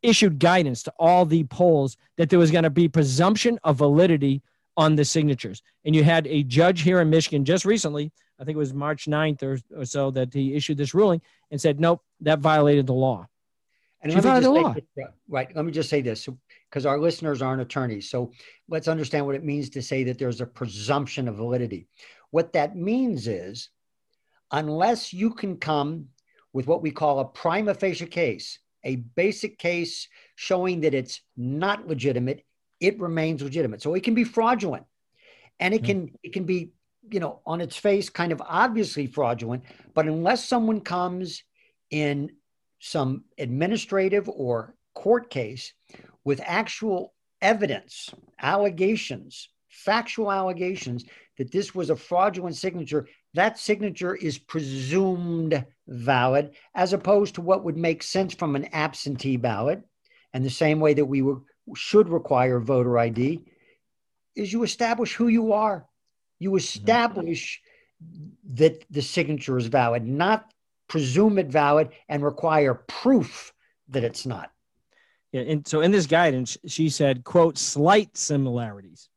issued guidance to all the polls that there was going to be presumption of validity on the signatures. And you had a judge here in Michigan just recently, I think it was March 9th or, or so, that he issued this ruling and said, nope, that violated the law. And let me just say, this, right. Let me just say this because our listeners aren't attorneys. So let's understand what it means to say that there's a presumption of validity. What that means is, unless you can come with what we call a prima facie case, a basic case showing that it's not legitimate, it remains legitimate. So it can be fraudulent and it hmm. can it can be you know on its face kind of obviously fraudulent but unless someone comes in some administrative or court case with actual evidence allegations factual allegations that this was a fraudulent signature that signature is presumed valid as opposed to what would make sense from an absentee ballot and the same way that we were, should require voter id is you establish who you are you mm-hmm. establish that the signature is valid, not presume it valid and require proof that it's not. Yeah, and so in this guidance, she said, "quote slight similarities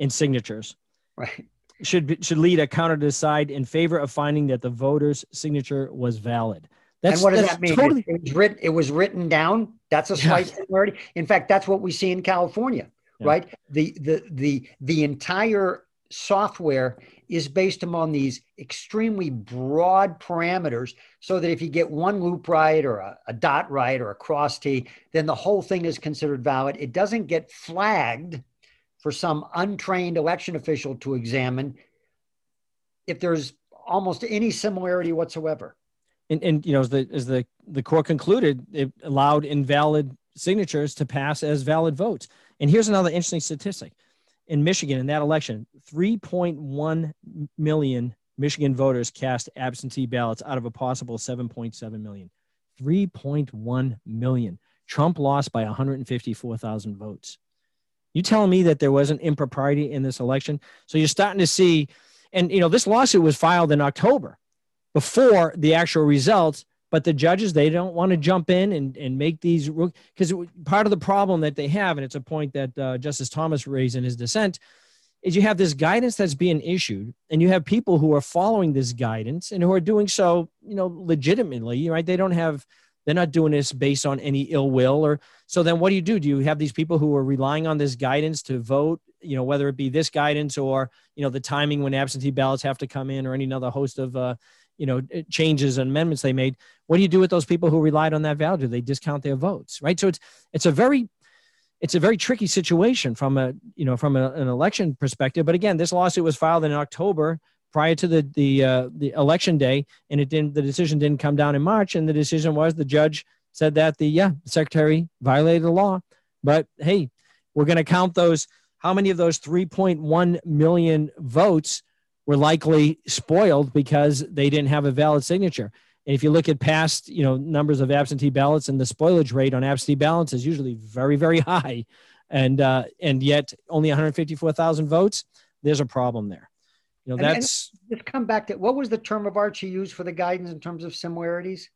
in signatures." Right. Should should lead a counter to decide in favor of finding that the voter's signature was valid. That's, and what does that mean? Totally- it, was written, it was written down. That's a slight yeah. similarity. In fact, that's what we see in California, yeah. right? The the the the entire software is based upon these extremely broad parameters so that if you get one loop right or a, a, dot right or a cross T, then the whole thing is considered valid. It doesn't get flagged for some untrained election official to examine if there's almost any similarity whatsoever. And, and you know, as the, as the, the court concluded, it allowed invalid signatures to pass as valid votes. And here's another interesting statistic in Michigan in that election, 3.1 million Michigan voters cast absentee ballots out of a possible 7.7 million. 3.1 million. Trump lost by 154,000 votes. You telling me that there was an impropriety in this election? So you're starting to see, and you know, this lawsuit was filed in October before the actual results but the judges they don't want to jump in and, and make these because part of the problem that they have and it's a point that uh, justice thomas raised in his dissent is you have this guidance that's being issued and you have people who are following this guidance and who are doing so you know legitimately right? They don't have they're not doing this based on any ill will or so then what do you do? Do you have these people who are relying on this guidance to vote you know whether it be this guidance or you know the timing when absentee ballots have to come in or any other host of uh, you know uh, changes and amendments they made what do you do with those people who relied on that value? Do they discount their votes right? So it's it's a very it's a very tricky situation from a you know from a, an election perspective. But again this lawsuit was filed in october prior to the the uh, the election day and it didn't the decision didn't come down in march and the decision was the judge said that the yeah the secretary violated the law. But hey we're going to count those how many of those 3.1 million votes were likely spoiled because they didn't have a valid signature. And if you look at past, you know, numbers of absentee ballots and the spoilage rate on absentee ballots is usually very, very high, and uh, and yet only 154,000 votes. There's a problem there. You know, that's and, and come back to what was the term of art you used for the guidance in terms of similarities?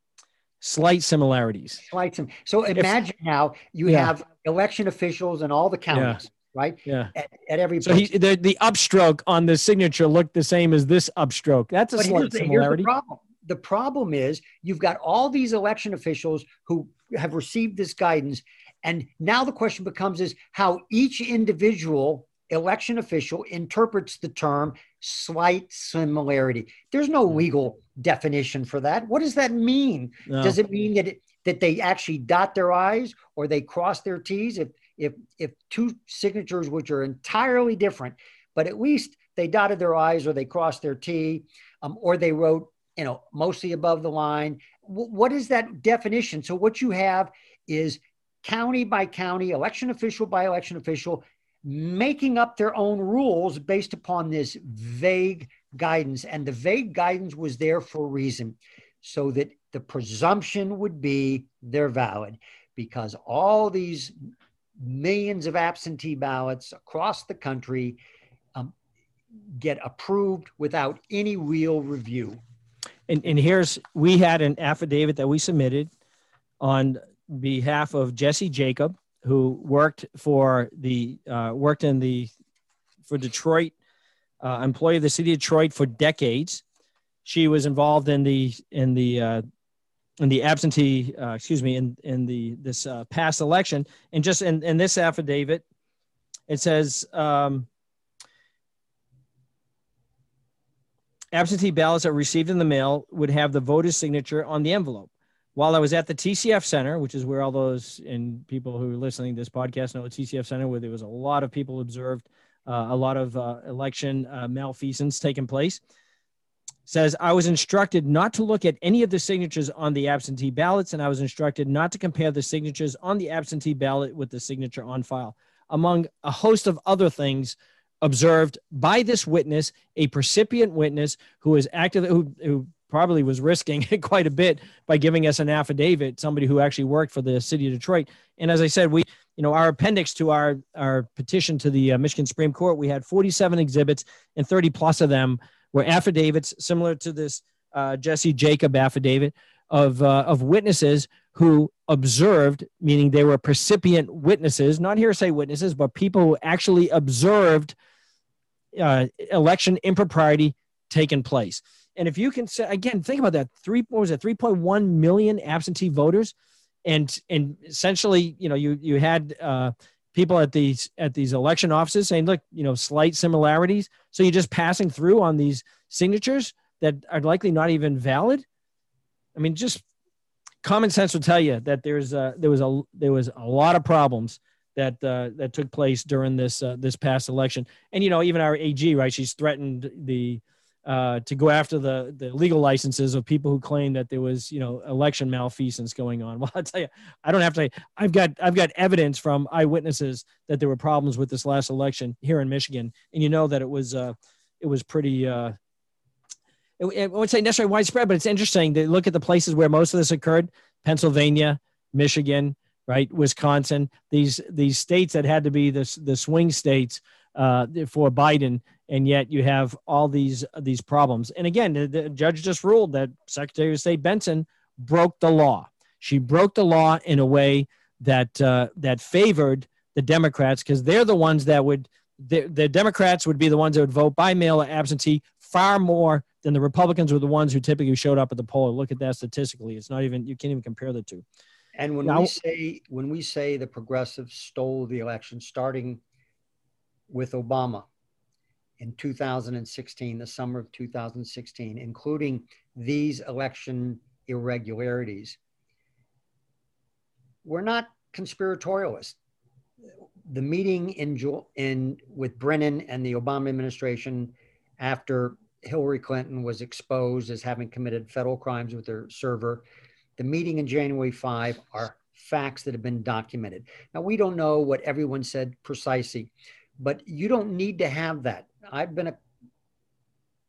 Slight similarities. Slight sim- So imagine if, now you yeah. have election officials in all the counties right? Yeah. At, at every so he, the the upstroke on the signature looked the same as this upstroke. That's a slight the, similarity. the problem. The problem is you've got all these election officials who have received this guidance, and now the question becomes: is how each individual election official interprets the term slight similarity. There's no legal definition for that. What does that mean? No. Does it mean that it, that they actually dot their I's or they cross their T's? If if if two signatures which are entirely different, but at least they dotted their I's or they crossed their T, um, or they wrote you know, mostly above the line. W- what is that definition? So what you have is county by county, election official by election official, making up their own rules based upon this vague guidance. And the vague guidance was there for a reason so that the presumption would be they're valid because all these millions of absentee ballots across the country um, get approved without any real review. And, and here's, we had an affidavit that we submitted on behalf of Jessy Jacob, who worked for the, uh, worked in the, for Detroit, uh, employee of the city of Detroit for decades. She was involved in the, in the, uh, in the absentee, uh, excuse me, in, in the, this, uh, past election. And just in, in this affidavit, it says, um, absentee ballots that were received in the mail would have the voter's signature on the envelope. While I was at the TCF Center, which is where all those and people who are listening to this podcast know the TCF Center, where there was a lot of people observed, uh, a lot of uh, election uh, malfeasance taking place, says I was instructed not to look at any of the signatures on the absentee ballots, and I was instructed not to compare the signatures on the absentee ballot with the signature on file, among a host of other things observed by this witness, a percipient witness who is active, who, who probably was risking quite a bit by giving us an affidavit, somebody who actually worked for the city of Detroit. And as I said, we, you know, our appendix to our, our petition to the uh, Michigan Supreme Court, we had 47 exhibits and 30 plus of them were affidavits similar to this uh, Jessy Jacob affidavit of, uh, of witnesses who observed, meaning they were precipient witnesses, not hearsay witnesses, but people who actually observed uh, election impropriety taking place. And if you can say again, think about that. Three what was it? Three point one million absentee voters, and and essentially, you know, you you had uh, people at these at these election offices saying, look, you know, slight similarities. So you're just passing through on these signatures that are likely not even valid. I mean, just common sense will tell you that there's a, there was a there was a lot of problems that uh, that took place during this uh, this past election. And you know, even our AG, right? She's threatened the uh, to go after the the legal licenses of people who claim that there was you know election malfeasance going on. Well, I'll tell you, I don't have to. I've got I've got evidence from eyewitnesses that there were problems with this last election here in Michigan, and you know that it was uh, it was pretty. Uh, I would say necessarily widespread, but it's interesting to look at the places where most of this occurred: Pennsylvania, Michigan, right? Wisconsin, these these states that had to be the the swing states uh, for Biden, and yet you have all these these problems. And again, the, the judge just ruled that Secretary of State Benson broke the law. She broke the law in a way that uh, that favored the Democrats because they're the ones that would the, the Democrats would be the ones that would vote by mail or absentee far more than the Republicans were the ones who typically showed up at the poll. Look at that statistically; it's not even you can't even compare the two. And when now, we say when we say the progressives stole the election, starting with Obama in 2016, the summer of 2016, including these election irregularities, we're not conspiratorialists. The meeting in, in with Brennan and the Obama administration after Hillary Clinton was exposed as having committed federal crimes with her server the meeting in January 5 are facts that have been documented. Now, we don't know what everyone said precisely, but you don't need to have that. I've been a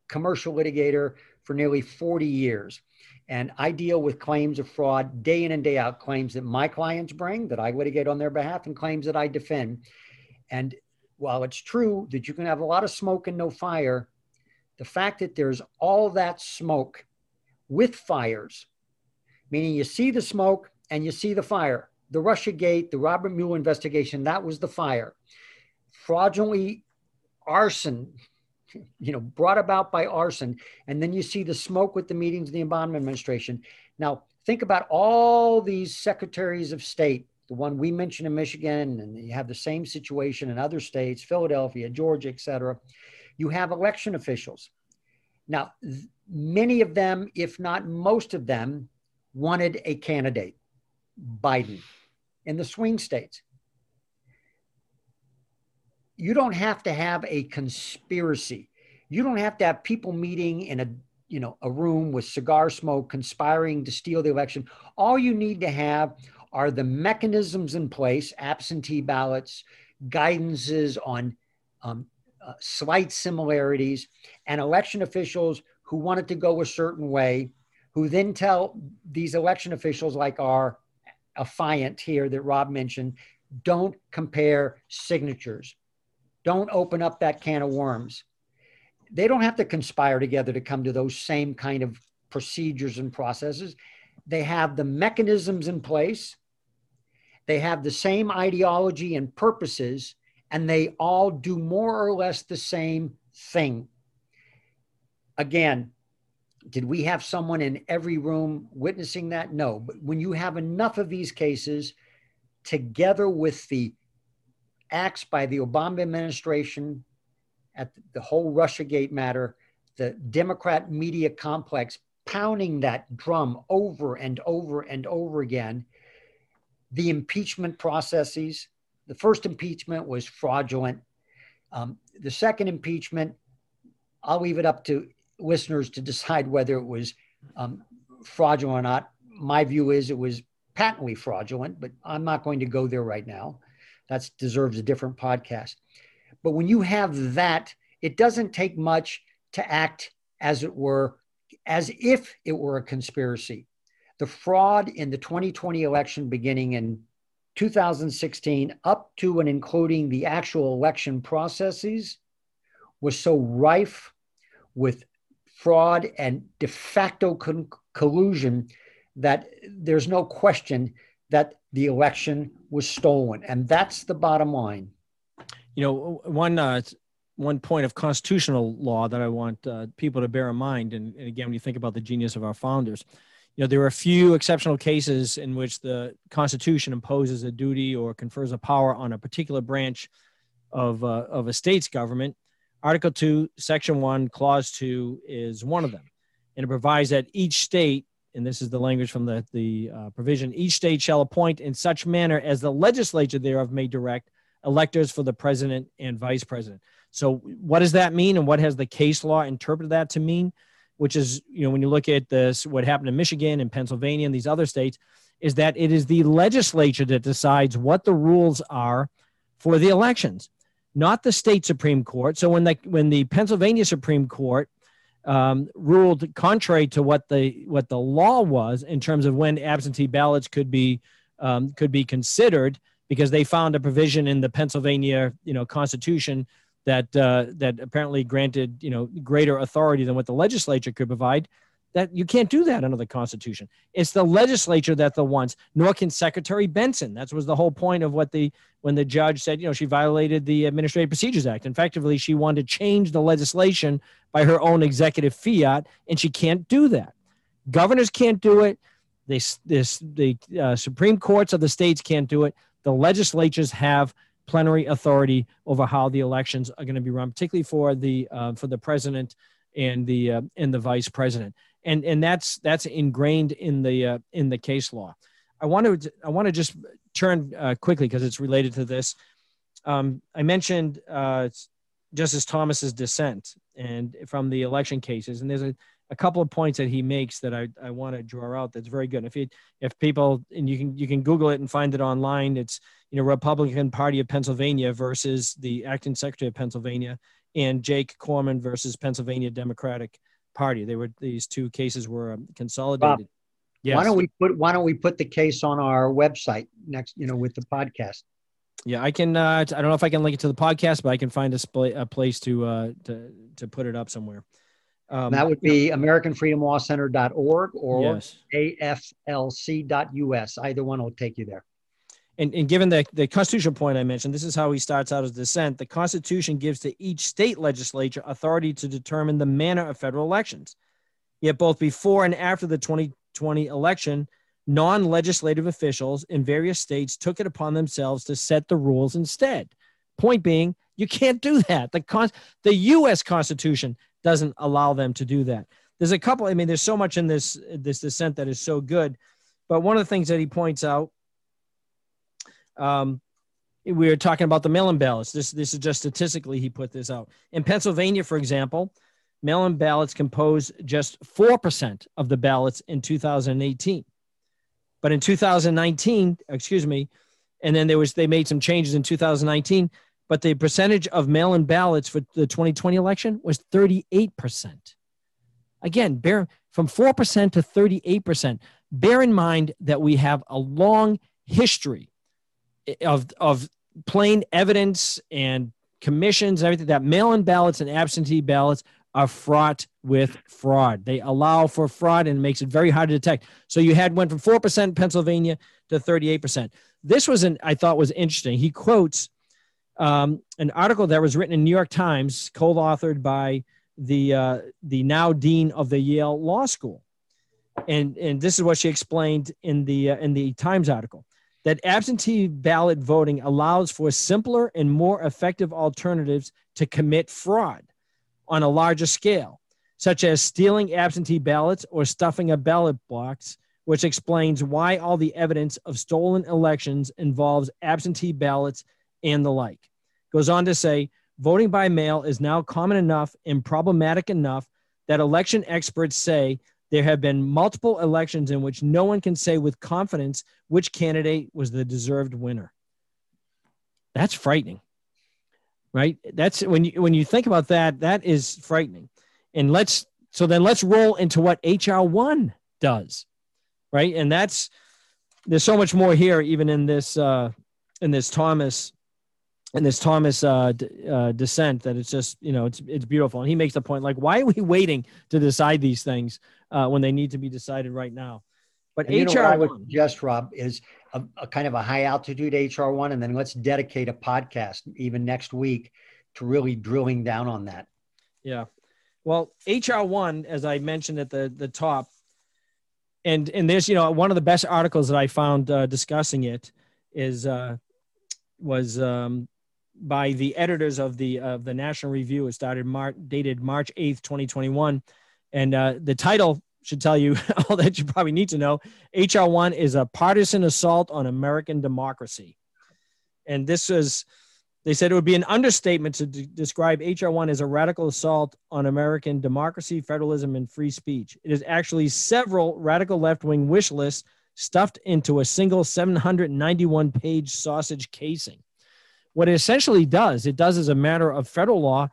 commercial litigator for nearly 40 years, and I deal with claims of fraud day in and day out, claims that my clients bring that I litigate on their behalf, and claims that I defend. And while it's true that you can have a lot of smoke and no fire, the fact that there's all that smoke with fires meaning you see the smoke and you see the fire. The Russia Gate, the Robert Mueller investigation, that was the fire. Fraudulently arson, you know, brought about by arson. And then you see the smoke with the meetings of the Obama administration. Now, think about all these secretaries of state, the one we mentioned in Michigan, and you have the same situation in other states, Philadelphia, Georgia, et cetera. You have election officials. Now, many of them, if not most of them, wanted a candidate, Biden, in the swing states. You don't have to have a conspiracy. You don't have to have people meeting in a you know, a room with cigar smoke, conspiring to steal the election. All you need to have are the mechanisms in place, absentee ballots, guidances on um, uh, slight similarities, and election officials who want it to go a certain way, who then tell these election officials, like our affiant here that Rob mentioned, don't compare signatures. Don't open up that can of worms. They don't have to conspire together to come to those same kind of procedures and processes. They have the mechanisms in place. They have the same ideology and purposes, and they all do more or less the same thing. Again, did we have someone in every room witnessing that? No. But when you have enough of these cases, together with the acts by the Obama administration at the whole Russiagate matter, the Democrat media complex pounding that drum over and over and over again, the impeachment processes. The first impeachment was fraudulent. Um, the second impeachment, I'll leave it up to listeners to decide whether it was um, fraudulent or not. My view is it was patently fraudulent, but I'm not going to go there right now. That deserves a different podcast. But when you have that, it doesn't take much to act as it were, as if it were a conspiracy. The fraud in the 2020 election beginning in 2016 up to and including the actual election processes was so rife with fraud and de facto con- collusion that there's no question that the election was stolen. And that's the bottom line. You know, one, uh, one point of constitutional law that I want uh, people to bear in mind, and, and again, when you think about the genius of our founders, you know, there are a few exceptional cases in which the Constitution imposes a duty or confers a power on a particular branch of, uh, of a state's government. Article 2, Section 1, Clause 2 is one of them. And it provides that each state and this is the language from the, the uh, provision, each state shall appoint in such manner as the legislature thereof may direct electors for the president and vice president. So what does that mean and what has the case law interpreted that to mean? Which is, you know, when you look at this, what happened in Michigan and Pennsylvania and these other states, is that it is the legislature that decides what the rules are for the elections, not the state Supreme Court. So when the when the Pennsylvania Supreme Court um, ruled contrary to what the what the law was in terms of when absentee ballots could be um, could be considered because they found a provision in the Pennsylvania you know Constitution that uh, that apparently granted you know greater authority than what the legislature could provide that you can't do that under the Constitution. It's the legislature that the ones, nor can Secretary Benson. That was the whole point of what the when the judge said, you know, she violated the Administrative Procedures Act. Effectively, she wanted to change the legislation by her own executive fiat, and she can't do that. Governors can't do it. This, this, the uh, Supreme Courts of the states can't do it. The legislatures have plenary authority over how the elections are going to be run, particularly for the uh, for the president and the uh, and the vice president and and that's that's ingrained in the uh, in the case law. I want to I want to just turn uh, quickly because it's related to this. Um, I mentioned uh, Justice Thomas's dissent and from the election cases, and there's a, a couple of points that he makes that I, I want to draw out. That's very good. If you if people and you can you can Google it and find it online. It's you know Republican Party of Pennsylvania versus the acting Secretary of Pennsylvania and Jake Corman versus Pennsylvania Democratic party. They were these two cases were um, consolidated. Bob, yes. Why don't we put Why don't we put the case on our website next? You know, with the podcast. Yeah, I can. Uh, I don't know if I can link it to the podcast, but I can find a, sp- a place to uh, to to put it up somewhere. Um, that would be AmericanFreedomLawCenter.org or yes. AFLC.us. Either one will take you there and, and given the, the constitutional point I mentioned, this is how he starts out his dissent. The Constitution gives to each state legislature authority to determine the manner of federal elections. Yet, both before and after the 2020 election, non legislative officials in various states took it upon themselves to set the rules instead. Point being, you can't do that. The, con- the U.S. Constitution doesn't allow them to do that. There's a couple, I mean, there's so much in this, this dissent that is so good. But one of the things that he points out um, we were talking about the mail-in ballots. This this is just statistically he put this out. In Pennsylvania, for example, mail in ballots composed just 4% of the ballots in 2018. But in 2019, excuse me, and then there was they made some changes in 2019, but the percentage of mail-in ballots for the 2020 election was 38%. Again, bear from 4% to 38%. Bear in mind that we have a long history of, of plain evidence and commissions, everything that mail-in ballots and absentee ballots are fraught with fraud. They allow for fraud and makes it very hard to detect. So you had went from 4% in Pennsylvania to 38%. This was an I thought was interesting. He quotes um, an article that was written in New York Times, co-authored by the uh, the now dean of the Yale Law School, and and this is what she explained in the uh, in the Times article that absentee ballot voting allows for simpler and more effective alternatives to commit fraud on a larger scale, such as stealing absentee ballots or stuffing a ballot box, which explains why all the evidence of stolen elections involves absentee ballots and the like. Goes on to say, voting by mail is now common enough and problematic enough that election experts say there have been multiple elections in which no one can say with confidence which candidate was the deserved winner. That's frightening. Right? That's when you when you think about that, that is frightening. And let's so then let's roll into what HR1 does. Right? And that's there's so much more here even in this uh in this Thomas in this Thomas uh, d- uh, dissent that it's just you know it's it's beautiful, and he makes the point like why are we waiting to decide these things uh, when they need to be decided right now? But and HR I would suggest, Rob, is a, a kind of a high altitude HR one, and then let's dedicate a podcast even next week to really drilling down on that. Yeah, well, HR one, as I mentioned at the the top, and and there's you know one of the best articles that I found uh, discussing it is uh, was um, by the editors of the of the National Review. It started Mar- dated March eighth, twenty twenty one, and uh, the title should tell you all that you probably need to know. HR one is a partisan assault on American democracy, and this is. They said it would be an understatement to d- describe HR 1 as a radical assault on American democracy, federalism, and free speech. It is actually several radical left wing wish lists stuffed into a single 791 page sausage casing. What it essentially does, it does as a matter of federal law,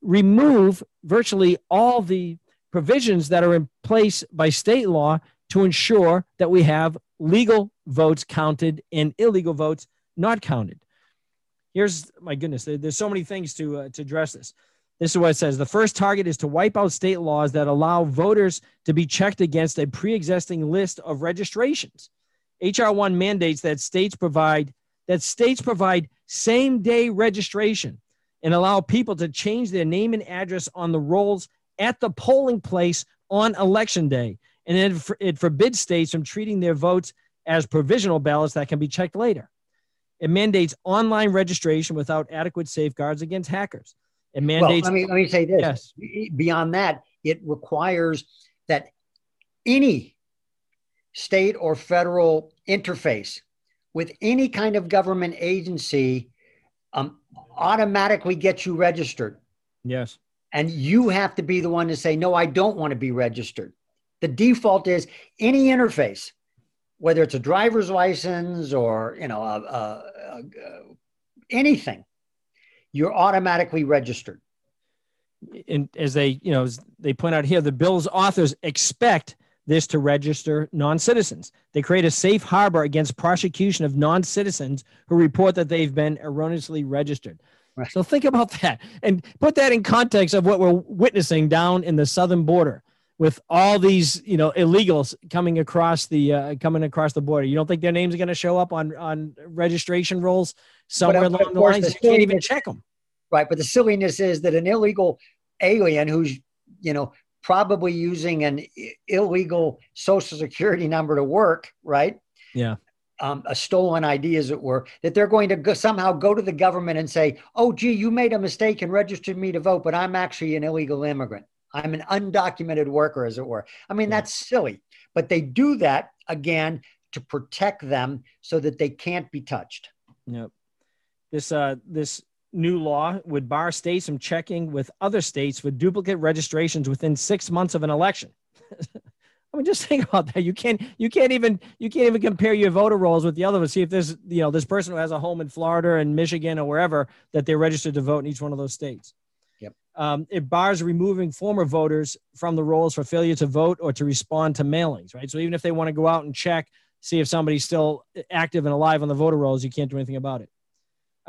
remove virtually all the provisions that are in place by state law to ensure that we have legal votes counted and illegal votes not counted. Here's my goodness, there's so many things to, uh, to address this. This is what it says. The first target is to wipe out state laws that allow voters to be checked against a pre existing list of registrations. HR 1 mandates that states provide that states provide same day registration and allow people to change their name and address on the rolls at the polling place on election day. And it, it forbids states from treating their votes as provisional ballots that can be checked later. It mandates online registration without adequate safeguards against hackers. It mandates. Well, let me let me say this. Yes. Beyond that, it requires that any state or federal interface with any kind of government agency um, automatically gets you registered. Yes. And you have to be the one to say, no, I don't want to be registered. The default is any interface, whether it's a driver's license or, you know, a, a, a, anything, you're automatically registered. And as they, you know, they point out here, the bill's authors expect this to register non citizens. They create a safe harbor against prosecution of non citizens who report that they've been erroneously registered. Right. So think about that and put that in context of what we're witnessing down in the southern border with all these, you know, illegals coming across the uh, coming across the border. You don't think their names are going to show up on on registration rolls somewhere but, along the lines? The you can't even check them. Right, but the silliness is that an illegal alien who's you know probably using an illegal social security number to work, right? Yeah. Um, a stolen ID, as it were, that they're going to go, somehow go to the government and say, "Oh, gee, you made a mistake and registered me to vote, but I'm actually an illegal immigrant. I'm an undocumented worker, as it were." I mean, yeah. that's silly, but they do that again to protect them so that they can't be touched. Yep. This uh, this new law would bar states from checking with other states for duplicate registrations within six months of an election. I mean, just think about that. You can't, you can't even, you can't even compare your voter rolls with the other ones. See if there's, you know, this person who has a home in Florida and Michigan or wherever that they're registered to vote in each one of those states. Yep. Um, it bars removing former voters from the rolls for failure to vote or to respond to mailings. Right. So even if they want to go out and check, see if somebody's still active and alive on the voter rolls, you can't do anything about it.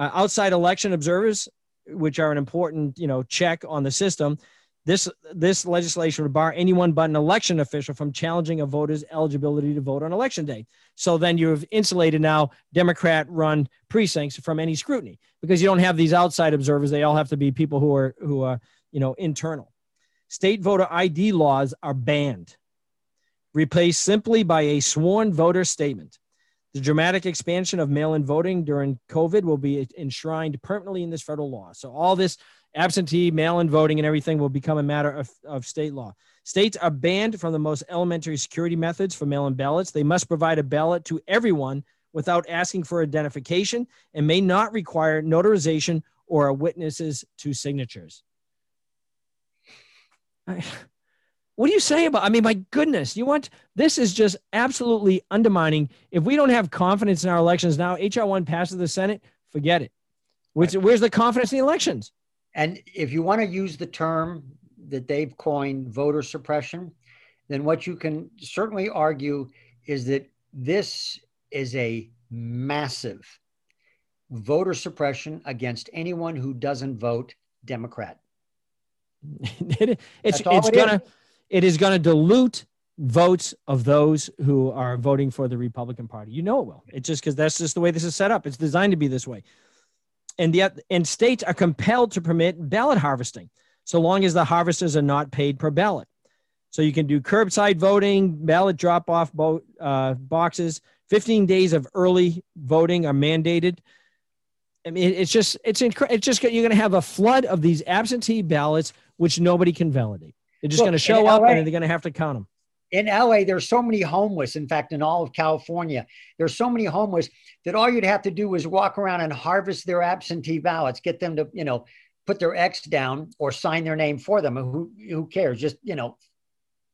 Uh, outside election observers, which are an important, you know, check on the system this this legislation would bar anyone but an election official from challenging a voter's eligibility to vote on election day. So then you've insulated now Democrat run precincts from any scrutiny because you don't have these outside observers. They all have to be people who are who are, you know, internal. State voter ID laws are banned, replaced simply by a sworn voter statement. The dramatic expansion of mail in voting during COVID will be enshrined permanently in this federal law. So, all this absentee, mail in voting, and everything will become a matter of, of state law. States are banned from the most elementary security methods for mail in ballots. They must provide a ballot to everyone without asking for identification and may not require notarization or a witnesses to signatures. What do you say about? I mean, my goodness, you want this is just absolutely undermining. If we don't have confidence in our elections now, HR one passes the Senate, forget it. Which, right. Where's the confidence in the elections? And if you want to use the term that they've coined voter suppression, then what you can certainly argue is that this is a massive voter suppression against anyone who doesn't vote Democrat. it, it's it's it gonna is. It is gonna dilute votes of those who are voting for the Republican Party. You know it will. It's just because that's just the way this is set up. It's designed to be this way and yet and states are compelled to permit ballot harvesting so long as the harvesters are not paid per ballot so you can do curbside voting ballot drop off bo- uh, boxes 15 days of early voting are mandated i mean it's just it's inc- it's just you're going to have a flood of these absentee ballots which nobody can validate they're just going to show up and they're going to have to count them in LA, there's so many homeless. In fact, in all of California, there's so many homeless that all you'd have to do is walk around and harvest their absentee ballots, get them to, you know, put their X down or sign their name for them. Who who cares? Just you know,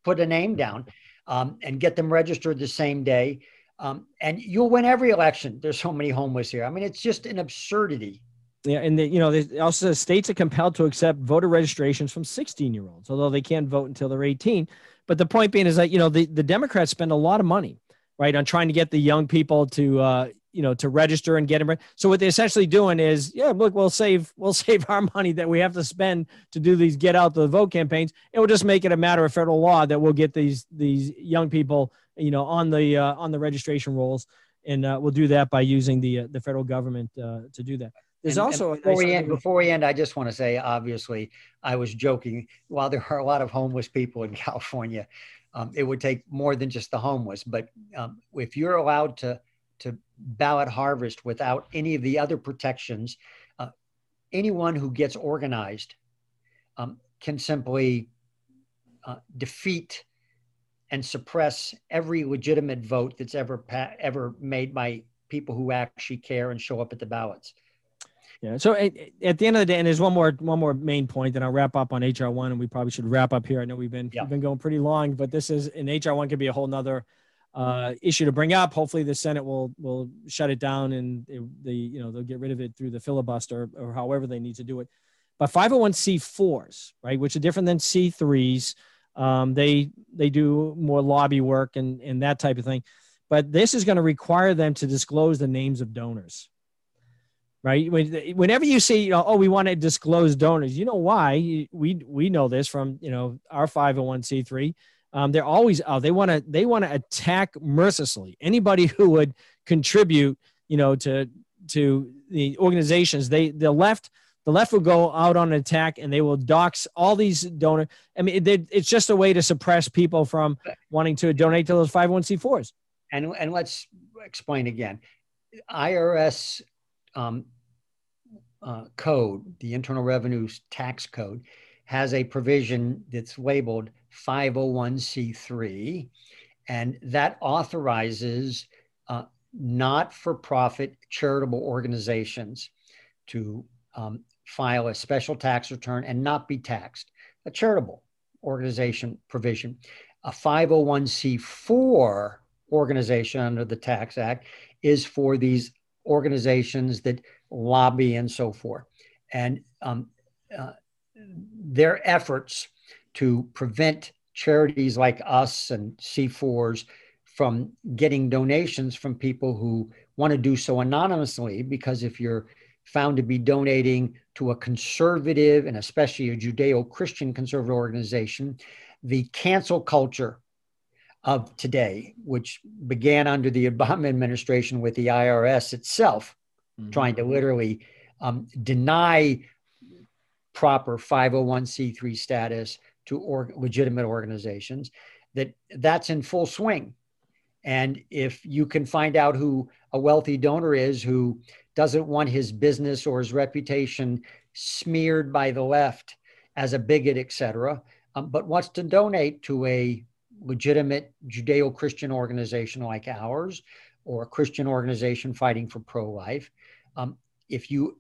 put a name down um, and get them registered the same day. Um, and you'll win every election. There's so many homeless here. I mean, it's just an absurdity. Yeah, and the, you know, they also says states are compelled to accept voter registrations from 16 year olds, although they can't vote until they're 18. But the point being is that you know the, the Democrats spend a lot of money, right, on trying to get the young people to uh, you know to register and get them. So what they're essentially doing is, yeah, look, we'll save we'll save our money that we have to spend to do these get out the vote campaigns, and we'll just make it a matter of federal law that we'll get these these young people, you know, on the uh, on the registration rolls, and uh, we'll do that by using the uh, the federal government uh, to do that. There's and, also and before we end. Before we end, I just want to say, obviously, I was joking. While there are a lot of homeless people in California, um, it would take more than just the homeless. But um, if you're allowed to to ballot harvest without any of the other protections, uh, anyone who gets organized um, can simply uh, defeat and suppress every legitimate vote that's ever ever made by people who actually care and show up at the ballots. Yeah. So at, at, the end of the day, and there's one more one more main point, and I'll wrap up on HR one, and we probably should wrap up here. I know we've been yeah. we've been going pretty long, but this is an HR one could be a whole nother uh, issue to bring up. Hopefully, the Senate will will shut it down, and it, the you know they'll get rid of it through the filibuster or however they need to do it. But 501c4s, right, which are different than C3s, um, they they do more lobby work and and that type of thing. But this is going to require them to disclose the names of donors right? Whenever you say, you know, oh, we want to disclose donors, you know why? We we know this from you know our 501c3. Um, they're always oh, they want to they want to attack mercilessly anybody who would contribute, you know, to to the organizations. They the left the left will go out on an attack and they will dox all these donors. I mean, it, it's just a way to suppress people from wanting to donate to those 501c4s. And and let's explain again. IRS um, uh, code, the Internal Revenue Tax Code, has a provision that's labeled 501c3, and that authorizes uh, not for profit charitable organizations to um, file a special tax return and not be taxed. A charitable organization provision. A 501c4 organization under the Tax Act is for these organizations that lobby and so forth. And um, uh, their efforts to prevent charities like us and C4s from getting donations from people who want to do so anonymously, because if you're found to be donating to a conservative and especially a Judeo Christian conservative organization, the cancel culture of today, which began under the Obama administration with the IRS itself, mm-hmm. trying to literally um, deny proper 501c3 status to or, legitimate organizations, that that's in full swing. And if you can find out who a wealthy donor is who doesn't want his business or his reputation smeared by the left as a bigot, etc., um, but wants to donate to a legitimate Judeo Christian organization like ours or a Christian organization fighting for pro life, um, if you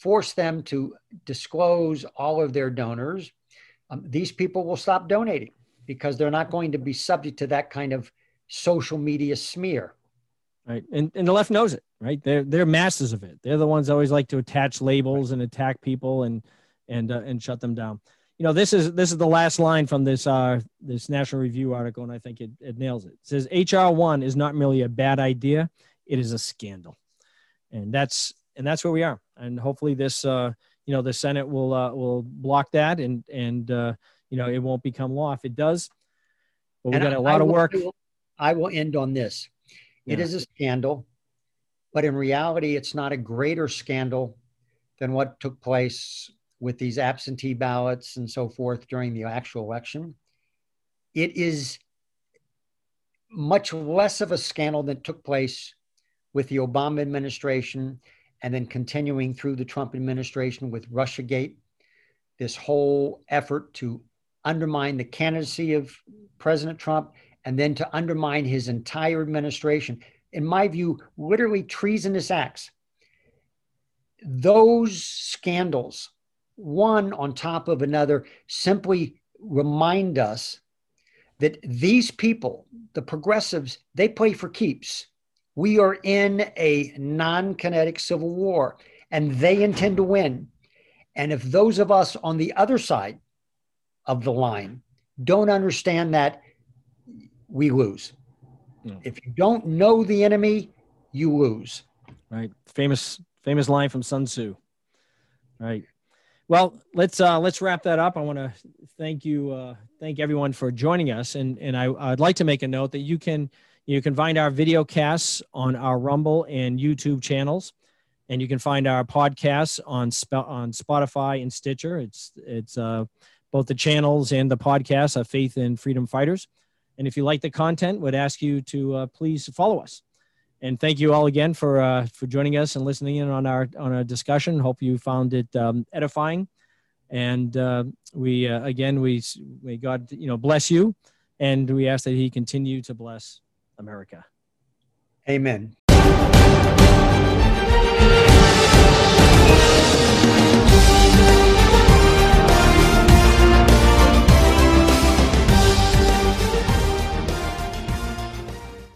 force them to disclose all of their donors, um, these people will stop donating because they're not going to be subject to that kind of social media smear. Right. And, and the left knows it right? They're they're masters of it. They're the ones always like to attach labels and attack people and and uh, and shut them down. You know, this is this is the last line from this uh this National Review article, and I think it, it nails it. It says HR one is not merely a bad idea; it is a scandal, and that's and that's where we are. And hopefully, this uh you know the Senate will uh, will block that, and and uh, you know it won't become law. If it does, well, we got a lot of work. I will end on this. Yeah. It is a scandal. But in reality, it's not a greater scandal than what took place with these absentee ballots and so forth during the actual election. It is much less of a scandal that took place with the Obama administration and then continuing through the Trump administration with Russiagate, this whole effort to undermine the candidacy of President Trump and then to undermine his entire administration in my view, literally treasonous acts. Those scandals, one on top of another, simply remind us that these people, the progressives, they play for keeps. We are in a non kinetic civil war and they intend to win. And if those of us on the other side of the line don't understand that, we lose. Mm. If you don't know the enemy, you lose. Right. Famous famous line from Sun Tzu. Right. Well, let's uh, let's wrap that up. I want to thank you, uh, thank everyone for joining us, and and I, I'd like to make a note that you can you can find our video casts on our Rumble and YouTube channels, and you can find our podcasts on on Spotify and Stitcher. It's it's uh, both the channels and the podcasts of Faith and Freedom Fighters. And if you like the content, would ask you to uh, please follow us. And thank you all again for uh, for joining us and listening in on our on our discussion. Hope you found it um, edifying. And uh, we uh, again we may God you know bless you, and we ask that He continue to bless America. Amen.